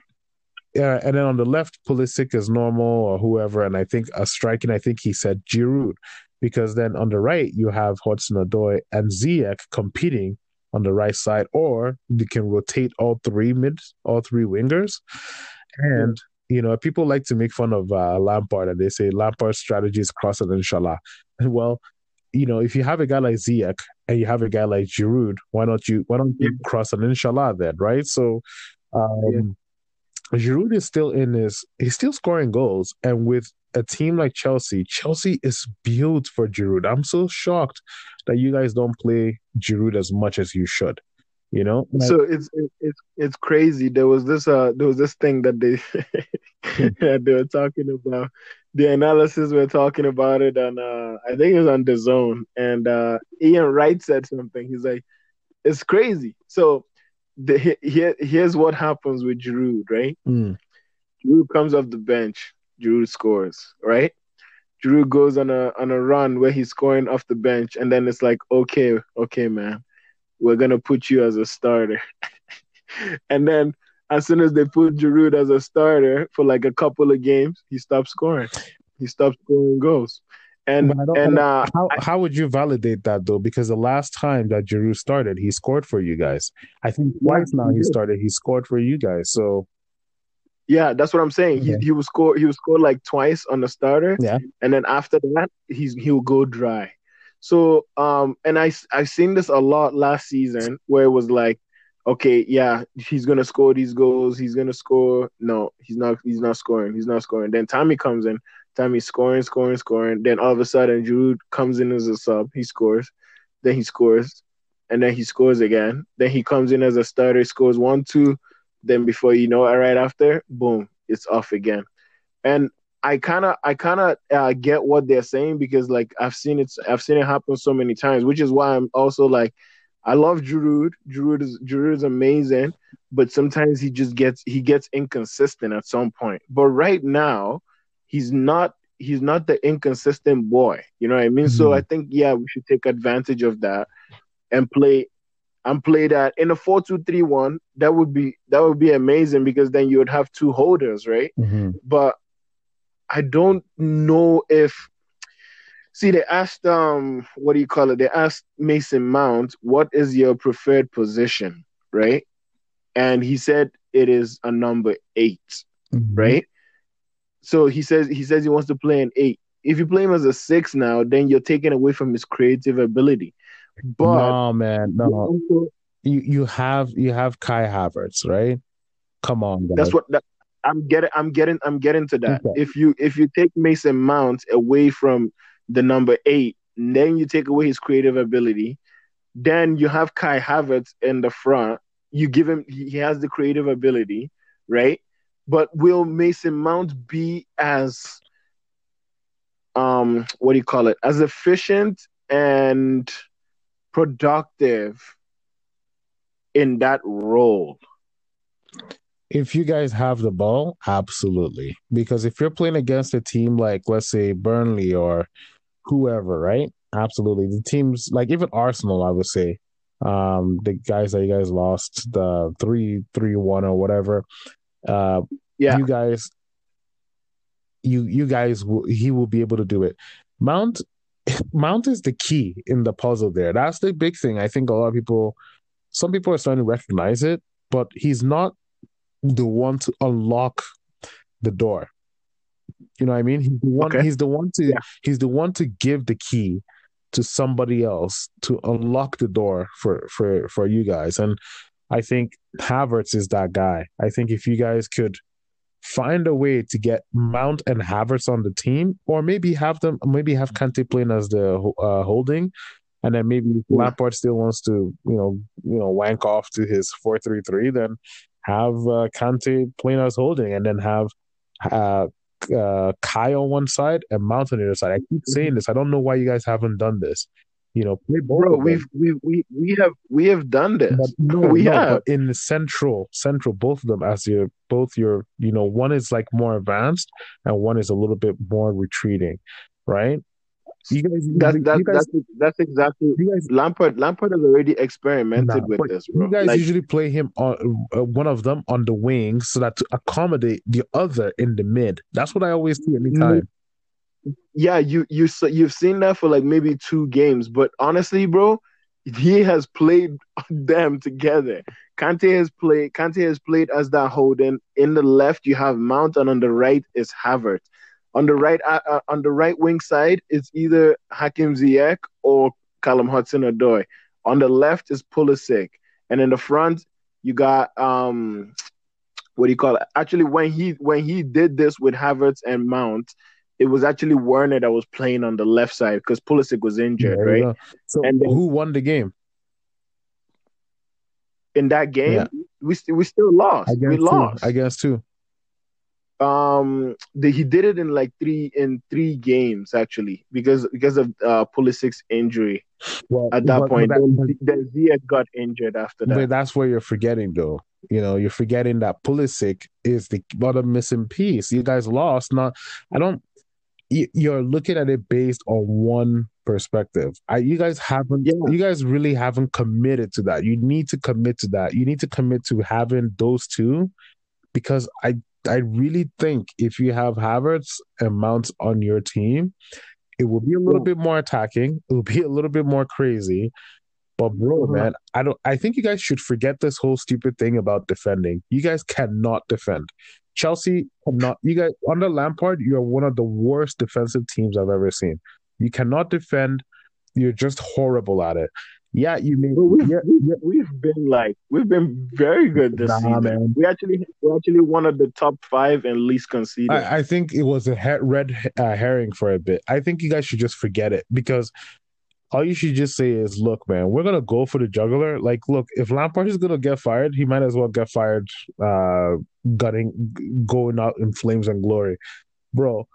yeah, and then on the left, Pulisic is normal or whoever, and I think a striking. I think he said Giroud, because then on the right you have Hudson Odoi and Ziyech competing on the right side, or you can rotate all three mid, all three wingers, and. You know, people like to make fun of uh, Lampard, and they say Lampard's strategy is cross and inshallah. Well, you know, if you have a guy like Ziyech and you have a guy like Giroud, why not you? Why don't you cross an inshallah then, right? So, um, Giroud is still in his. He's still scoring goals, and with a team like Chelsea, Chelsea is built for Giroud. I'm so shocked that you guys don't play Giroud as much as you should. You know, I- So it's it's it's crazy. There was this uh there was this thing that they they were talking about. The analysis were talking about it on uh I think it was on the zone and uh Ian Wright said something. He's like, it's crazy. So the here here's what happens with Giroud, right? Mm, Giroud comes off the bench, Giroud scores, right? Giroud goes on a on a run where he's scoring off the bench, and then it's like, okay, okay, man, we're gonna put you as a starter. and then as soon as they put Giroud as a starter for like a couple of games, he stops scoring. He stops scoring goals. And But I don't- and uh how how would you validate that though? Because the last time that Giroud started, he scored for you guys. I think twice now he started. He scored for you guys. So yeah, that's what I'm saying. Okay. He he will score he will score like twice on the starter. yeah, and then after that he's he'll go dry so um and i i've seen this a lot last season where it was like okay yeah he's gonna score these goals he's gonna score no he's not he's not scoring he's not scoring then tommy comes in tommy's scoring scoring scoring then all of a sudden Giroud comes in as a sub he scores then he scores and then he scores again then he comes in as a starter scores one two then before you know it right after boom it's off again and I kind of I kind of uh, get what they're saying because like I've seen it I've seen it happen so many times, which is why I'm also like I love Giroud. Giroud is Giroud is amazing, but sometimes he just gets he gets inconsistent at some point. But right now, he's not he's not the inconsistent boy. You know what I mean? So Mhm. I think yeah, we should take advantage of that and play and play that in a four two three one. That would be that would be amazing because then you would have two holders, right? Mhm. but I don't know if see they asked um what do you call it? They asked Mason Mount what is your preferred position, right? And he said it is a number 8, Mhm. right? So he says he says he wants to play an 8. If you play him as a 6 now, then you're taking away from his creative ability. But no, man, no. you you have you have Kai Havertz, right? Come on, guys. That's what that, I'm getting. I'm getting. I'm getting to that. Okay. If you if you take Mason Mount away from the number eight, then you take away his creative ability, then you have Kai Havertz in the front. You give him. He has the creative ability, right? But will Mason Mount be as um what do you call it? As efficient and productive in that role? If you guys have the ball, absolutely. Because if you're playing against a team like, let's say, Burnley or whoever, right? Absolutely. The teams like even Arsenal, I would say, um, the guys that you guys lost the three three one or whatever. Uh, Yeah. you guys, you you guys, will, he will be able to do it. Mount, Mount is the key in the puzzle. There, that's the big thing. I think a lot of people, some people are starting to recognize it, but he's not the one to unlock the door. You know what I mean? He's the one. Okay. He's the one to. Yeah. He's the one to give the key to somebody else to unlock the door for for for you guys. And I think Havertz is that guy. I think if you guys could find a way to get Mount and Havertz on the team, or maybe have them, maybe have Kante playing as the uh, holding, and then maybe Yeah. Lampard still wants to, you know, you know, wank off to his four three three, then have uh, Kante playing as holding, and then have uh, uh, Kai on one side and Mount on the other side. I keep saying this. I don't know why you guys haven't done this. You know, Bro, we've we we we have we have done this. But no, we no, have. in the central, central, both of them as your both your, you know, one is like more advanced and one is a little bit more retreating, right? You guys, That you that guys, that's that's exactly you guys, Lampard. Lampard has already experimented nah, with this, bro. you guys Like, usually play him on uh, one of them on the wing so that to accommodate the other in the mid. That's what I always see anytime. Yeah, you you you've seen that for like maybe two games, but honestly, bro, he has played them together. Kante has played. Kante has played as that holding. In the left, you have Mount, and on the right is Havertz. On the right, uh, uh, on the right wing side, it's either Hakim Ziyech or Callum Hudson-Odoi. On the left is Pulisic, and in the front, you got um, what do you call it? Actually, when he when he did this with Havertz and Mount, it was actually Werner that was playing on the left side because Pulisic was injured, right? go. So And then- who won the game? In that game, Yeah. we we still lost. We guess lost. I guess two. um, the, he did it in like three in three games actually because because of uh Pulisic's injury Well, at that but- point. but that- then, then got injured after that. That's where you're forgetting, though. You know, you're forgetting that Pulisic is the other missing piece. You guys lost. Not, I don't. You- You're looking at it based on one perspective. I, you guys haven't. Yeah. You guys really haven't committed to that. You need to commit to that. You need to commit to having those two, because I, I really think if you have Havertz and Mount on your team, it will be a little bit more attacking. It will be a little bit more crazy. But bro, Mhm. man, I don't. I think you guys should forget this whole stupid thing about defending. You guys cannot defend. Chelsea cannot. You guys under Lampard, you are one of the worst defensive teams I've ever seen. You cannot defend. You're just horrible at it. Yeah, you mean we've, Yeah, we've, yeah. we've been like we've been very good this Nah, season. man. We actually we're actually one of the top five and least conceded. I, I think it was a red uh, herring for a bit. I think you guys should just forget it because all you should just say is, "Look, man, we're gonna go for the juggler. Like, look, if Lampard is gonna get fired, he might as well get fired, uh, gutting, going out in flames and glory, bro.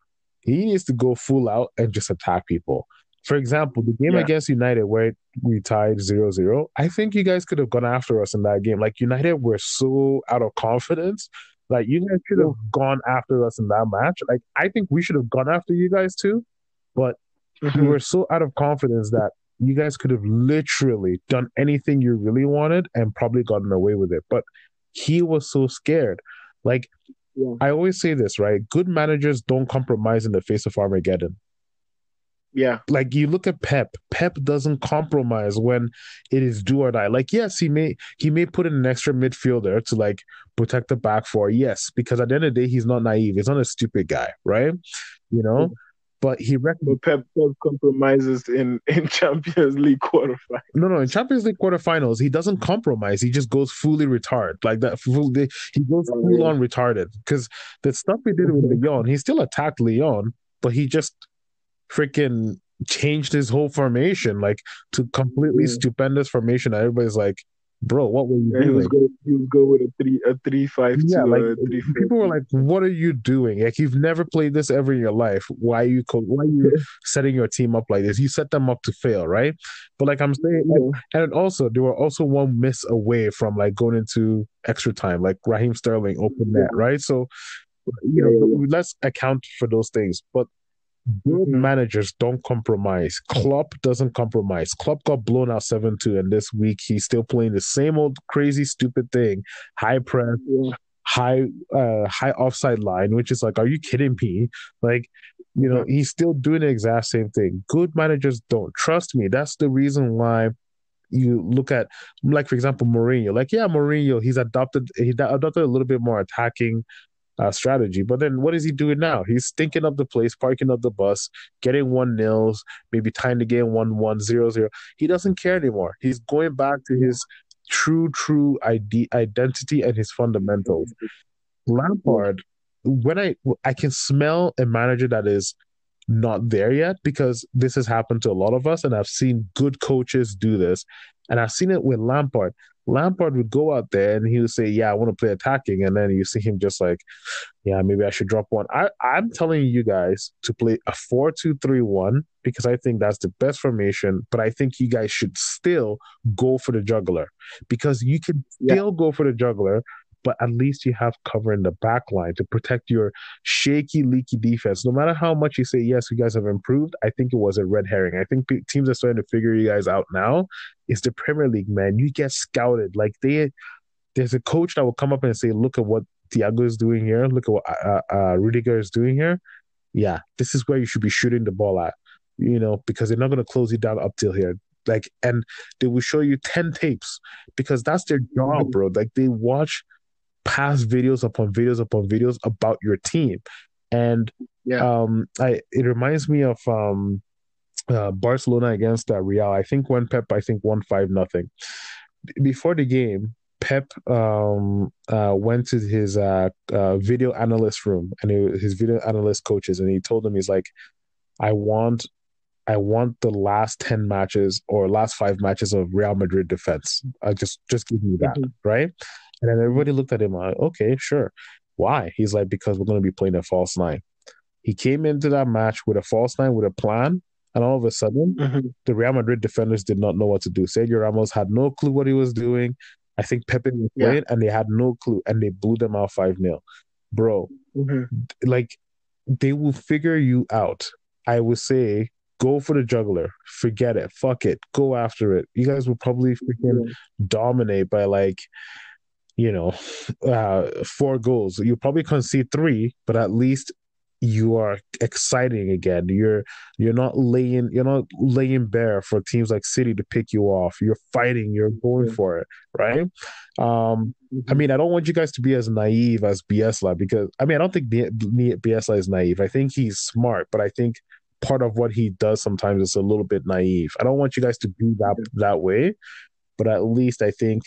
He needs to go full out and just attack people. For example, the game Yeah. against United where we tied 0-0, I think you guys could have gone after us in that game. Like United were so out of confidence. Like you guys should have gone after us in that match. Like I think we should have gone after you guys too, but we Mhm. were so out of confidence that you guys could have literally done anything you really wanted and probably gotten away with it. But he was so scared. Like Yeah. I always say this, right? Good managers don't compromise in the face of Armageddon yeah, like you look at Pep. Pep doesn't compromise when it is do or die. Like yes, he may he may put in an extra midfielder to like protect the back four. Yes, because at the end of the day, he's not naive. He's not a stupid guy, right? You know. But he But Pep, Pep compromises in in Champions League quarterfinals. No, no, in Champions League quarterfinals, he doesn't compromise. He just goes fully retarded, like that. Full, he goes Oh, full really? on retarded because the stuff he did with Lyon, he still attacked Lyon, but he just freaking changed his whole formation, like to completely Yeah. stupendous formation. Everybody's like, "Bro, what were you Yeah, he doing?" was going. He was going with a three, a three five two, Yeah, uh, like a three people were like, "What are you doing? Like you've never played this ever in your life. Why are you co- why are you setting your team up like this? You set them up to fail, right?" But like I'm saying, like, and also they were also one miss away from like going into extra time, like Raheem Sterling open net, right? So you know, Yeah, yeah, let's account for those things. But good Mhm. managers don't compromise. Klopp doesn't compromise. Klopp got blown out seven two, and this week he's still playing the same old crazy stupid thing, high press yeah. high uh high offside line, which is like, are you kidding me? Like, you know, he's still doing the exact same thing. Good managers don't trust me. That's the reason why you look at like for example Mourinho. Like, yeah, Mourinho, he's adopted he adopted a little bit more attacking uh, strategy. But then what is he doing now? He's stinking up the place, parking up the bus, getting one nils, maybe tying the game one one zero zero. He doesn't care anymore. He's going back to his true, true ID, identity and his fundamentals. Lampard, when I I can smell a manager that is not there yet because this has happened to a lot of us, and I've seen good coaches do this, and I've seen it with Lampard. Lampard would go out there and he would say, "Yeah, I want to play attacking," and then you see him just like, "Yeah, maybe I should drop one." I I'm telling you guys to play a four-two-three-one because I think that's the best formation, but I think you guys should still go for the juggler because you can Yeah. still go for the juggler but at least you have cover in the back line to protect your shaky, leaky defense. No matter how much you say, yes, you guys have improved, I think it was a red herring. I think teams are starting to figure you guys out now. It's the Premier League, man. You get scouted. Like they, there's a coach that will come up and say, look at what Thiago is doing here. Look at what uh, uh, Rudiger is doing here. Yeah, this is where you should be shooting the ball at, you know, because they're not going to close you down up till here. Like, and they will show you 10 tapes because that's their job, bro. Like, they watch past videos upon videos upon videos about your team. And Yeah. um I it reminds me of um uh, Barcelona against uh, Real. I think when Pep I think won five nothing. Before the game, Pep um uh went to his uh, uh video analyst room and he, his video analyst coaches and he told them he's like I want I want the last 10 matches or last 5 matches of Real Madrid defense. I just just give me that, Mhm. right? And then everybody looked at him like, okay, sure. Why? He's like, because we're going to be playing a false nine. He came into that match with a false nine with a plan, and all of a sudden, Mhm. the Real Madrid defenders did not know what to do. Sergio Ramos had no clue what he was doing. I think Pepe was Yeah. playing, and they had no clue, and they blew them out 5 0. Bro, Mhm. like, they will figure you out. I would say, go for the juggler. Forget it. Fuck it. Go after it. You guys will probably freaking dominate by like you know uh four goals. You probably concede three but at least you are exciting again. You're you're not laying you're not laying bare for teams like city to pick you off. You're fighting you're going for it right? Um I mean, I don't want you guys to be as naive as Bielsa because I mean, I don't think Bielsa is naive. I think he's smart, but I think part of what he does sometimes is a little bit naive. I don't want you guys to be that that way, but at least I think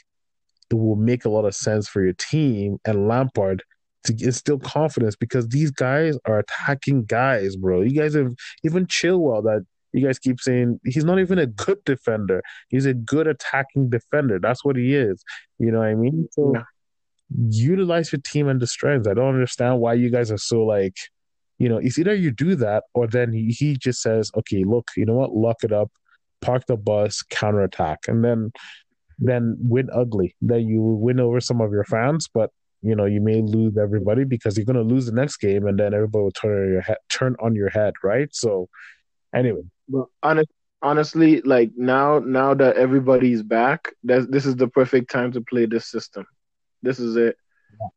it will make a lot of sense for your team and Lampard to instill confidence because these guys are attacking guys, bro. You guys have even Chilwell that you guys keep saying he's not even a good defender. He's a good attacking defender. That's what he is. You know what I mean? So utilize your team and the strengths. I don't understand why you guys are so like, you know, it's either you do that or then he, he just says, okay, look, you know what, lock it up, park the bus, counterattack, and then then win ugly. Then you win over some of your fans, but you know you may lose everybody because you're going to lose the next game, and then everybody will turn on your head, turn on your head, right? So, anyway, But honest, honestly, like now, now that everybody's back, that this is the perfect time to play this system. This is it,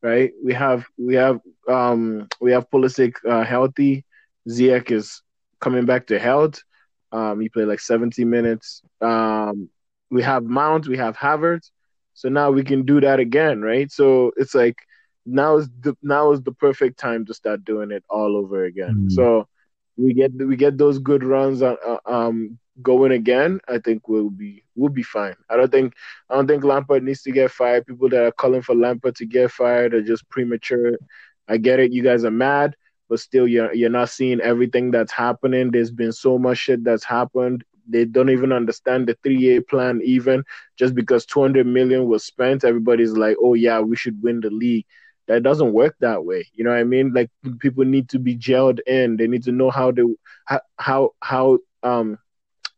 right? We have we have um we have Pulisic uh, healthy. Ziyech is coming back to health. Um, he played like 70 minutes. Um, we have Mount, we have Havertz. So now we can do that again, right? So it's like now is the now is the perfect time to start doing it all over again. Mm. So we get we get those good runs uh, uh, um going again, I think we'll be we'll be fine. I don't think I don't think Lampard needs to get fired. People that are calling for Lampard to get fired are just premature. I get it, you guys are mad, but still you're you're not seeing everything that's happening. There's been so much shit that's happened. They don't even understand the three year plan even. Just because two hundred million was spent, everybody's like, Oh yeah, we should win the league. That doesn't work that way. You know what I mean? Like people need to be gelled in. They need to know how to how how um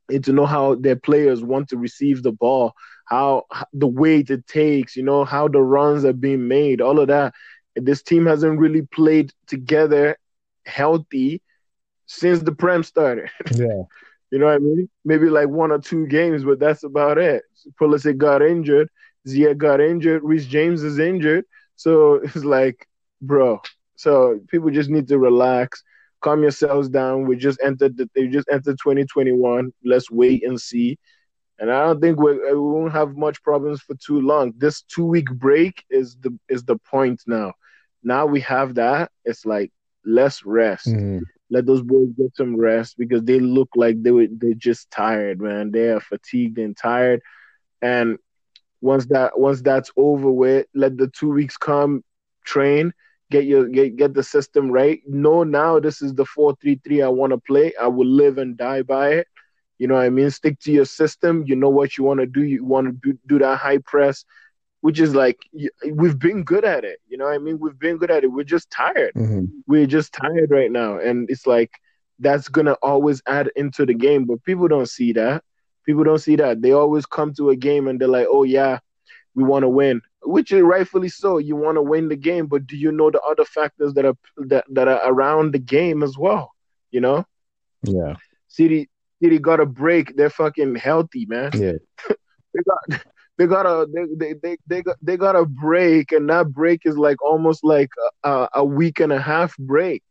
and to know how their players want to receive the ball, how the weight it takes, you know, how the runs are being made, all of that. This team hasn't really played together healthy since the Prem started. Yeah. you know what I mean? Maybe like one or two games, but that's about it. Pulisic got injured, Ziyech got injured, Reece James is injured. So it's like, bro. So people just need to relax calm yourselves down. We just entered the, they just entered 2021. Let's wait and see. And I don't think we we won't have much problems for too long. This two week break is the is the point now. Now we have that. It's like let's rest. Mm-hmm. Let those boys get some rest because they look like they were they're just tired, man. They are fatigued and tired. And once that once that's over with, let the two weeks come, train, get your get, get the system right. No, now this is the four three three I want to play. I will live and die by it. You know what I mean? Stick to your system. You know what you want to do. You want to do, do that high press, which is like we've been good at it. You know what I mean? We've been good at it. We're just tired. Mm-hmm. We're just tired right now, and it's like that's gonna always add into the game. But people don't see that. People don't see that. They always come to a game and they're like, "Oh yeah, we want to win which is rightfully so. You want to win the game, but do you know the other factors that are that, that are around the game as well? You know? Yeah. City City got a break. They're fucking healthy, man. Yeah. they got they got a they, they they they got they got a break, and that break is like almost like a, a week and a half break.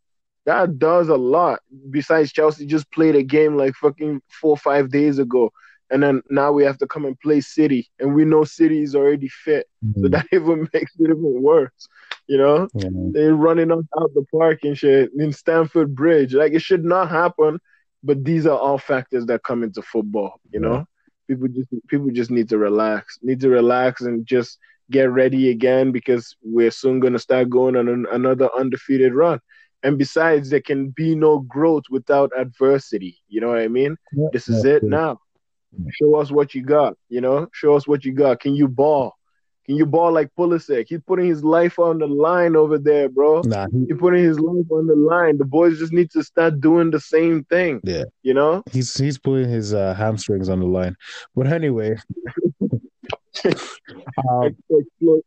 That does a lot. Besides, Chelsea just played a game like fucking four or five days ago and then now we have to come and play City, and we know City is already fit, mm-hmm. so that even makes it even worse. You know, they're running us out the park and shit in Stamford Bridge. Like it should not happen, but these are all factors that come into football. You know, people just people just need to relax, need to relax and just get ready again because we're soon gonna start going on an, another undefeated run. And besides, there can be no growth without adversity. You know what I mean? Yeah, this is it now. Show us what you got, you know? Show us what you got. Can you ball? Can you ball like Pulisic? He's putting his life on the line over there, bro. Nah, he, he's putting his life on the line. The boys just need to start doing the same thing. Yeah. You know? He's he's putting his uh, hamstrings on the line. But anyway. um,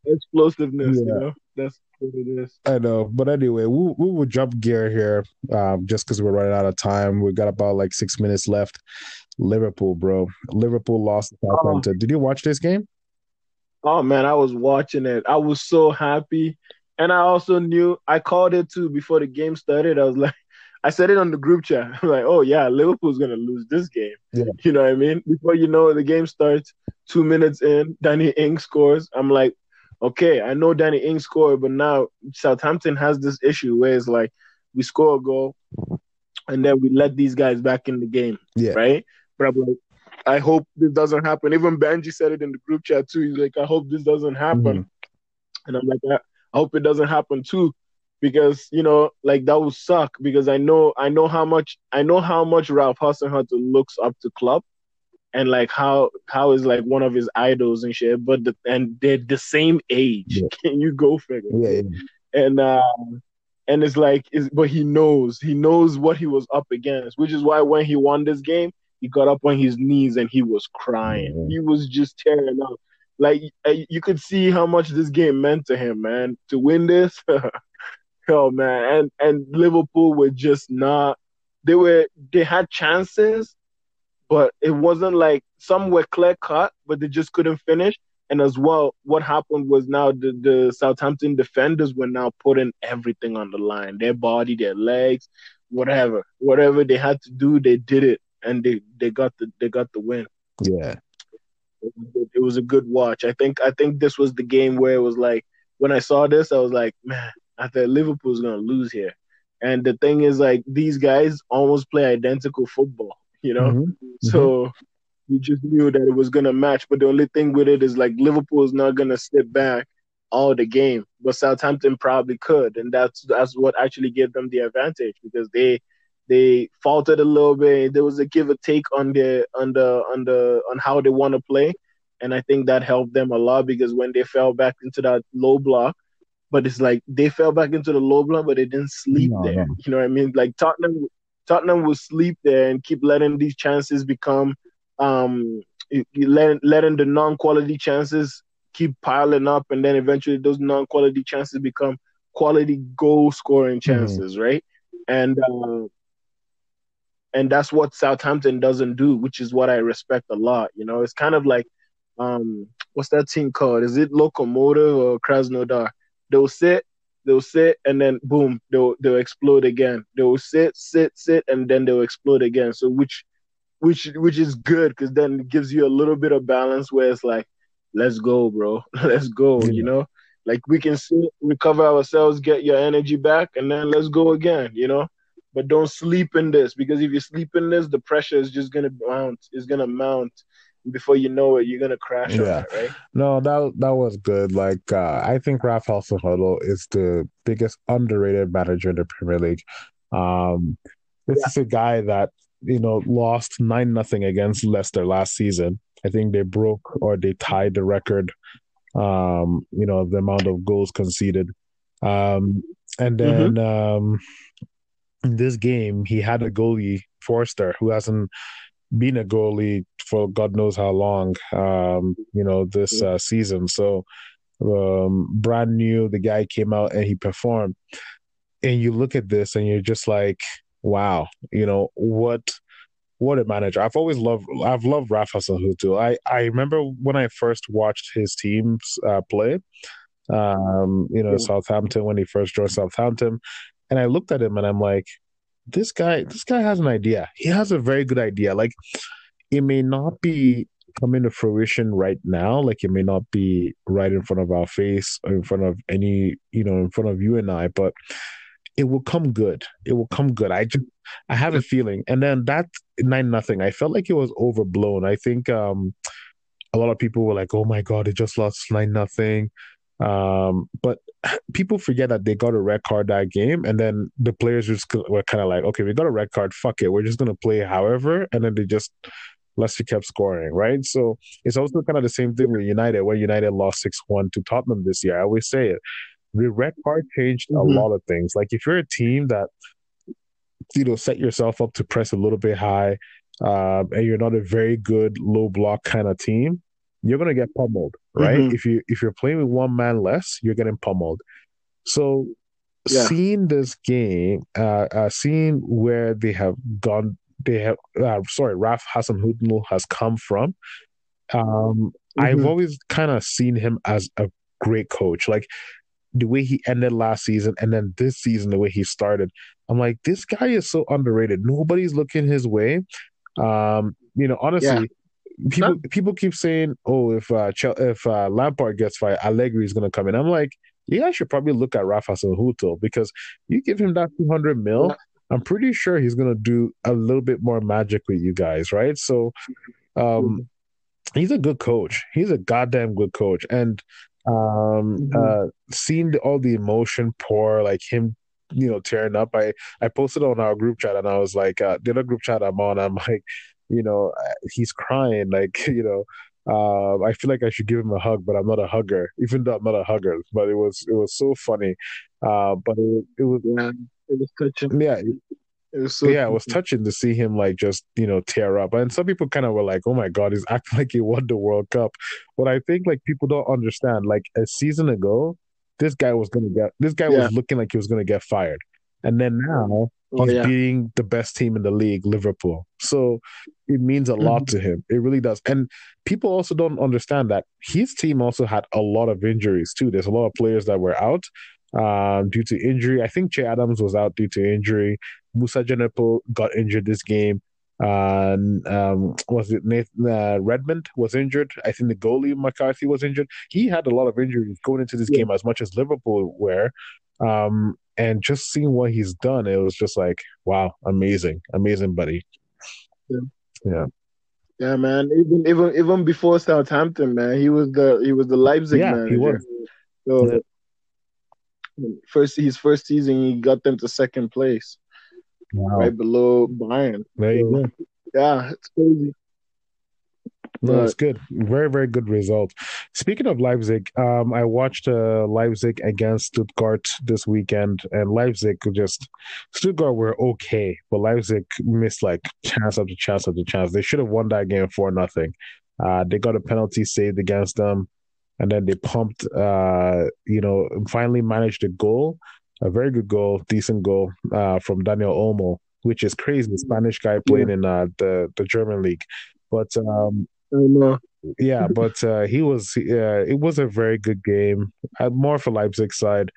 explosiveness, yeah. you know? That's what it is. I know. But anyway, we, we will jump gear here um, just because we're running out of time. We got about like six minutes left. Liverpool, bro. Liverpool lost to Southampton. Oh. Did you watch this game? Oh man, I was watching it. I was so happy. And I also knew I called it too before the game started. I was like I said it on the group chat. I'm like, oh yeah, Liverpool's gonna lose this game. Yeah. You know what I mean? Before you know it, the game starts, two minutes in, Danny Ings scores. I'm like, okay, I know Danny Ings scored, but now Southampton has this issue where it's like we score a goal and then we let these guys back in the game. Yeah. Right? But I'm like, I hope this doesn't happen. Even Benji said it in the group chat too. He's like, I hope this doesn't happen. Mm-hmm. And I'm like, I, I hope it doesn't happen too. Because, you know, like that would suck because I know I know how much I know how much Ralph Hasenhüttl looks up to Klopp and like how how is like one of his idols and shit. But the, and they're the same age. Yeah. Can you go figure? Yeah, yeah. And uh and it's like it's, but he knows he knows what he was up against, which is why when he won this game, he got up on his knees and he was crying. Mm-hmm. He was just tearing up. Like you could see how much this game meant to him, man. To win this, oh man, and and Liverpool were just not. They were they had chances, but it wasn't like some were clear cut, but they just couldn't finish. And as well, what happened was now the, the Southampton defenders were now putting everything on the line their body, their legs, whatever. Whatever they had to do, they did it and they they got the they got the win. Yeah, it was a good watch. I think I think this was the game where it was like when I saw this, I was like, man, I thought Liverpool's gonna lose here, And the thing is, like these guys almost play identical football, you know. Mm-hmm. So you just knew that it was gonna match. But the only thing with it is like Liverpool is not gonna sit back all the game, but Southampton probably could, and that's that's what actually gave them the advantage because they they faltered a little bit. There was a give or take on the on the on the on how they want to play, and I think that helped them a lot because when they fell back into that low block, but it's like they fell back into the low block, but they didn't sleep no, there. No. You know what I mean? Like Tottenham, Tottenham will sleep there and keep letting these chances become, um, letting letting the non-quality chances keep piling up, and then eventually those non-quality chances become quality goal scoring mm-hmm. chances, mm-hmm. right? And uh, and that's what Southampton doesn't do, which is what I respect a lot. You know, it's kind of like um, what's that team called? Is it Lokomotiv or Krasnodar? They'll sit, they'll sit, and then boom, they'll they'll explode again. They'll sit, sit, sit, and then they'll explode again. So which which which is good because then it gives you a little bit of balance where it's like, let's go, bro, let's go. Yeah. You know, like we can sit, recover ourselves, get your energy back, and then let's go again. You know but don't sleep in this because if you sleep in this, the pressure is just gonna mount. Is gonna mount. Before you know it, you're gonna crash. Yeah. It, right? No, that that was good. Like uh, I think Ralph Hasenhüttl is the biggest underrated manager in the Premier League. Um, this yeah. is a guy that you know lost nine nothing against Leicester last season. I think they broke or they tied the record. Um, you know the amount of goals conceded. Um, and mm-hmm. then mm-hmm. um, in this game, he had a goalie, Forster, who hasn't been a goalie for God knows how long, um, you know, this uh, season. So, um, brand new, the guy came out and he performed. And you look at this and you're just like, wow, you know, what what a manager. I've always loved I've loved Rafa Hasenhüttl. I, I remember when I first watched his teams uh, play, um, you know, yeah. Southampton when he first joined Southampton. And I looked at him and I'm like, this guy, this guy has an idea. He has a very good idea. Like it may not be coming to fruition right now. Like it may not be right in front of our face or in front of any, you know, in front of you and I, but it will come good. It will come good. I just I have a feeling. And then that nine nothing, I felt like it was overblown. I think um a lot of people were like, "Oh my god, it just lost nine nothing." Um, but people forget that they got a red card that game, and then the players just were kind of like, okay, we got a red card, fuck it, we're just gonna play however, and then they just Leicester kept scoring, right? So it's also kind of the same thing with United, where United lost six one to Tottenham this year. I always say it. The red card changed mm-hmm. a lot of things. Like if you're a team that you know set yourself up to press a little bit high, um, and you're not a very good low block kind of team, you're gonna get pummeled, right? Mm-hmm. If you if you're playing with one man less, you're getting pummeled. So yeah. seeing this game, uh, uh, seeing where they have gone, they have uh, sorry, Raf Hasenhüttl has come from. Um, mm-hmm. I've always kind of seen him as a great coach, like the way he ended last season, and then this season the way he started. I'm like, this guy is so underrated. Nobody's looking his way. Um, you know, honestly. Yeah people people keep saying, "Oh, if uh, if uh, Lampard gets fired, Allegri is going to come in." I'm like, you guys should probably look at Rafa Hasenhüttl because you give him that 200 mil. Yeah. I'm pretty sure he's going to do a little bit more magic with you guys, right? So, um, he's a good coach. He's a goddamn good coach, and um, mm-hmm. uh, seeing all the emotion pour, like him you know tearing up i i posted on our group chat and i was like uh the other group chat i'm on i'm like you know, he's crying. Like, you know, uh, I feel like I should give him a hug, but I'm not a hugger, even though I'm not a hugger. But it was it was so funny. Uh, but it, it was yeah, it was touching. Yeah. It, was so yeah, it was touching to see him like just you know tear up, and some people kind of were like, "Oh my god, he's acting like he won the World Cup." But I think like people don't understand. Like a season ago, this guy was gonna get this guy yeah. was looking like he was gonna get fired, and then now oh, he's yeah. beating the best team in the league, Liverpool. So it means a lot mm-hmm. to him. It really does. And people also don't understand that his team also had a lot of injuries too. There's a lot of players that were out um, due to injury. I think Che Adams was out due to injury. Moussa Djenepo got injured this game. Uh, um, was it Nathan uh, Redmond was injured? I think the goalie McCarthy was injured. He had a lot of injuries going into this yeah. game, as much as Liverpool were. Um, and just seeing what he's done, it was just like, wow, amazing, amazing, buddy. Yeah. Yeah. Yeah, man. Even even even before Southampton, man, he was the he was the Leipzig Yeah, manager. he was. So first his first season, he got them to second place, Wow. right below Bayern. There you go. Yeah, it's crazy. No, it's good. Very, very good result. Speaking of Leipzig, um, I watched uh, Leipzig against Stuttgart this weekend, and Leipzig just Stuttgart were okay, but Leipzig missed like chance after chance after chance. They should have won that game for nothing. Uh, they got a penalty saved against them, and then they pumped. Uh, you know, finally managed a goal, a very good goal, decent goal uh, from Daniel Olmo, which is crazy. Spanish guy playing in uh, the the German league, but. Um, know. yeah, but uh, he was. Uh, it was a very good game. Uh, more for Leipzig side.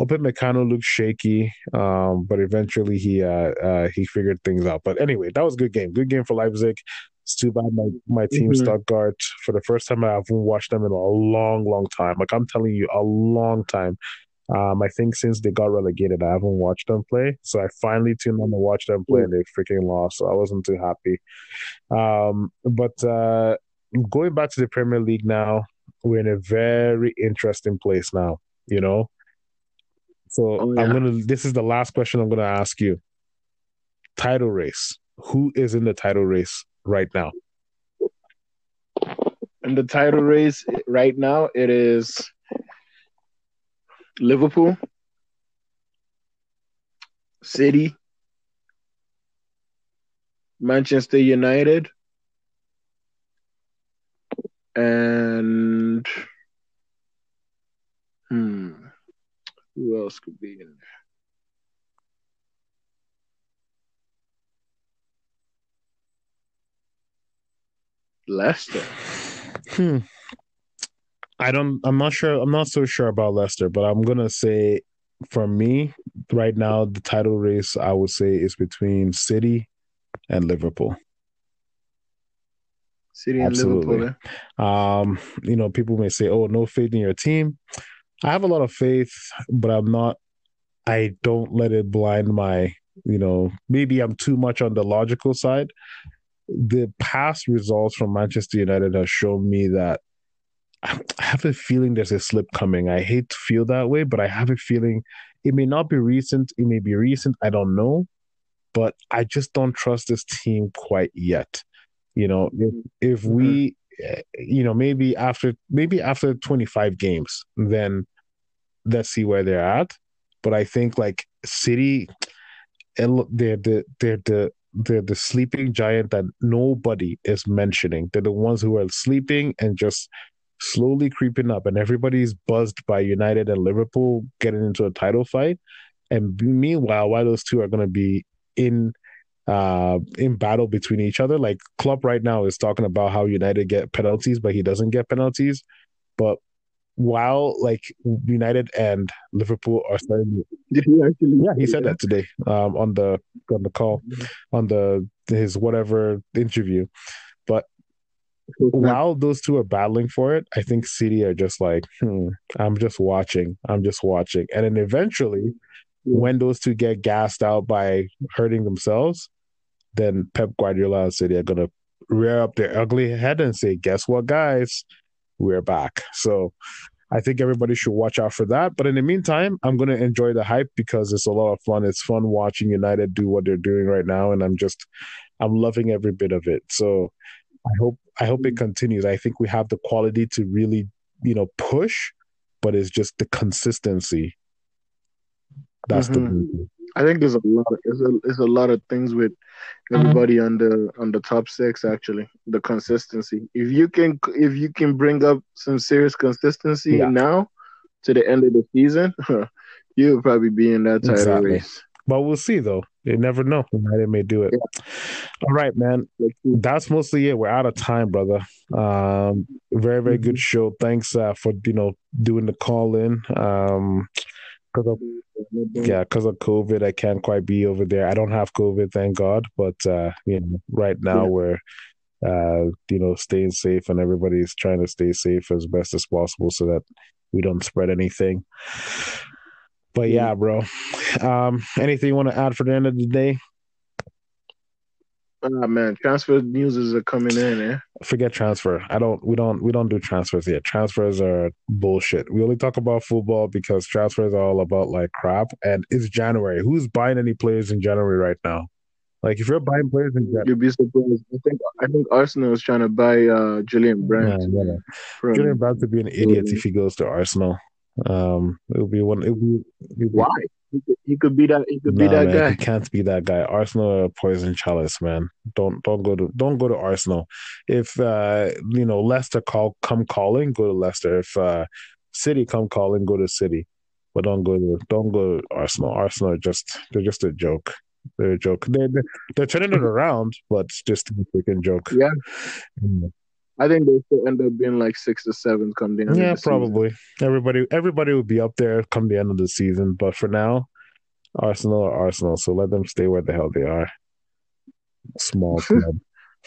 Upamecano looked shaky, um, but eventually he uh, uh, he figured things out. But anyway, that was a good game. Good game for Leipzig. It's too bad my my team Mhm. Stuttgart for the first time I haven't watched them in a long, long time. Like I'm telling you, a long time. Um, I think since they got relegated, I haven't watched them play. So I finally tuned on to watch them play, and they freaking lost. So I wasn't too happy. Um, but uh, going back to the Premier League now, we're in a very interesting place now. You know, so Oh, I'm gonna. This is the last question I'm gonna ask you. Title race. Who is in the title race right now? In the title race right now, it is Liverpool, City, Manchester United, and hmm, who else could be in there? Leicester. Hmm. I don't. I'm not sure. I'm not so sure about Leicester, but I'm gonna say, for me, right now, the title race I would say is between City and Liverpool. City and Absolutely. Liverpool. eh? Um, you know, people may say, "Oh, no faith in your team." I have a lot of faith, but I'm not. I don't let it blind my. You know, maybe I'm too much on the logical side. The past results from Manchester United have shown me that I have a feeling there's a slip coming. I hate to feel that way, but I have a feeling it may not be recent. It may be recent. I don't know, but I just don't trust this team quite yet. You know, if, if we, eh, you know, maybe after maybe after 25 games, then let's see where they're at. But I think like City, el- they're the they're the they're the sleeping giant that nobody is mentioning. They're the ones who are sleeping and just slowly creeping up, and everybody's buzzed by United and Liverpool getting into a title fight. And meanwhile, while those two are going to be in uh in battle between each other, like Klopp right now is talking about how United get penalties, but he doesn't get penalties. But while like United and Liverpool are starting to Did he actually? yeah, he said that today um, on the on the call on the his whatever interview. While those two are battling for it, I think City are just like, hmm, I'm just watching, I'm just watching, and then eventually, when those two get gassed out by hurting themselves, then Pep Guardiola and City are gonna rear up their ugly head and say, "Guess what, guys, we're back." So. I think everybody should watch out for that. But in the meantime, I'm going to enjoy the hype because it's a lot of fun. It's fun watching United do what they're doing right now, and I'm just, I'm loving every bit of it. So I hope, I hope it continues. I think we have the quality to really, you know, push, but it's just the consistency. That's Mhm. the I think there's a lot. Of, there's a there's a lot of things with everybody on the on the top six. Actually, the consistency. If you can if you can bring up some serious consistency Yeah. now to the end of the season, you'll probably be in that title Exactly. race. But we'll see, though. You never know. United may do it. All right, man. That's mostly it. We're out of time, brother. Um, very, very good show. Thanks uh, for you know doing the call in. Um, because of yeah, because of COVID, I can't quite be over there. I don't have COVID, thank God. But uh, you know, right now Yeah. we're uh, you know staying safe, and everybody's trying to stay safe as best as possible so that we don't spread anything. But yeah, bro. Um, anything you want to add for the end of the day? Ah man, transfer news are coming in, eh? Forget transfer. I don't. We don't. We don't do transfers yet. Transfers are bullshit. We only talk about football because transfers are all about like crap. And it's January. Who's buying any players in January right now? Like if you're buying players in January, You'd be surprised. I think I think Arsenal is trying to buy uh Julian Brandt. Yeah, yeah. from- Julian Brandt would be an idiot if he goes to Arsenal. Um, it would be one. It would be, it would be Why? He could, he could be that. He could be that man, guy. He can't be that guy. Arsenal are a poison chalice, man. Don't don't go to don't go to Arsenal. If uh you know Leicester call come calling, go to Leicester. If uh City come calling, go to City. But don't go to don't go to Arsenal. Arsenal are just they're just a joke. They're a joke. They're they're, they're turning it around, but just a freaking joke. Yeah, Mm. I think they still end up being like six or seven come the end. of Yeah, the season. probably. Everybody everybody will be up there come the end of the season, but for now, Arsenal are Arsenal, so let them stay where the hell they are. Small club.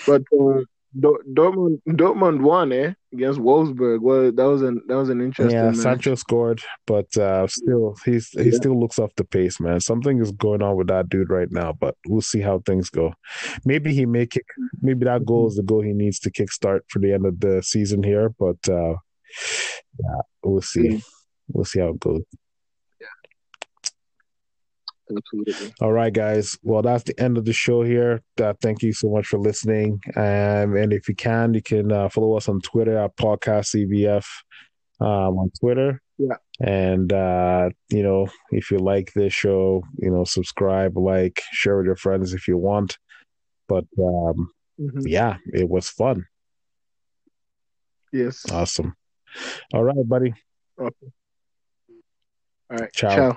But um, Dor- Dortmund, Dortmund won, eh, against Wolfsburg. Well, that was an that was an interesting yeah, match. Sancho scored, but uh still he's he Yeah. still looks off the pace, man. Something is going on with that dude right now, but we'll see how things go. Maybe he may kick maybe that goal is the goal he needs to kickstart for the end of the season here, but uh yeah, we'll see. We'll see how it goes. Absolutely. All right, guys. Well, that's the end of the show here. Uh, thank you so much for listening. Um, and if you can, you can uh, follow us on Twitter at Podcast CBF um, on Twitter. Yeah. And, uh, you know, if you like this show, you know, subscribe, like, share with your friends if you want. But um, Mhm. yeah, it was fun. Yes. Awesome. All right, buddy. Okay. All right. Ciao. Ciao.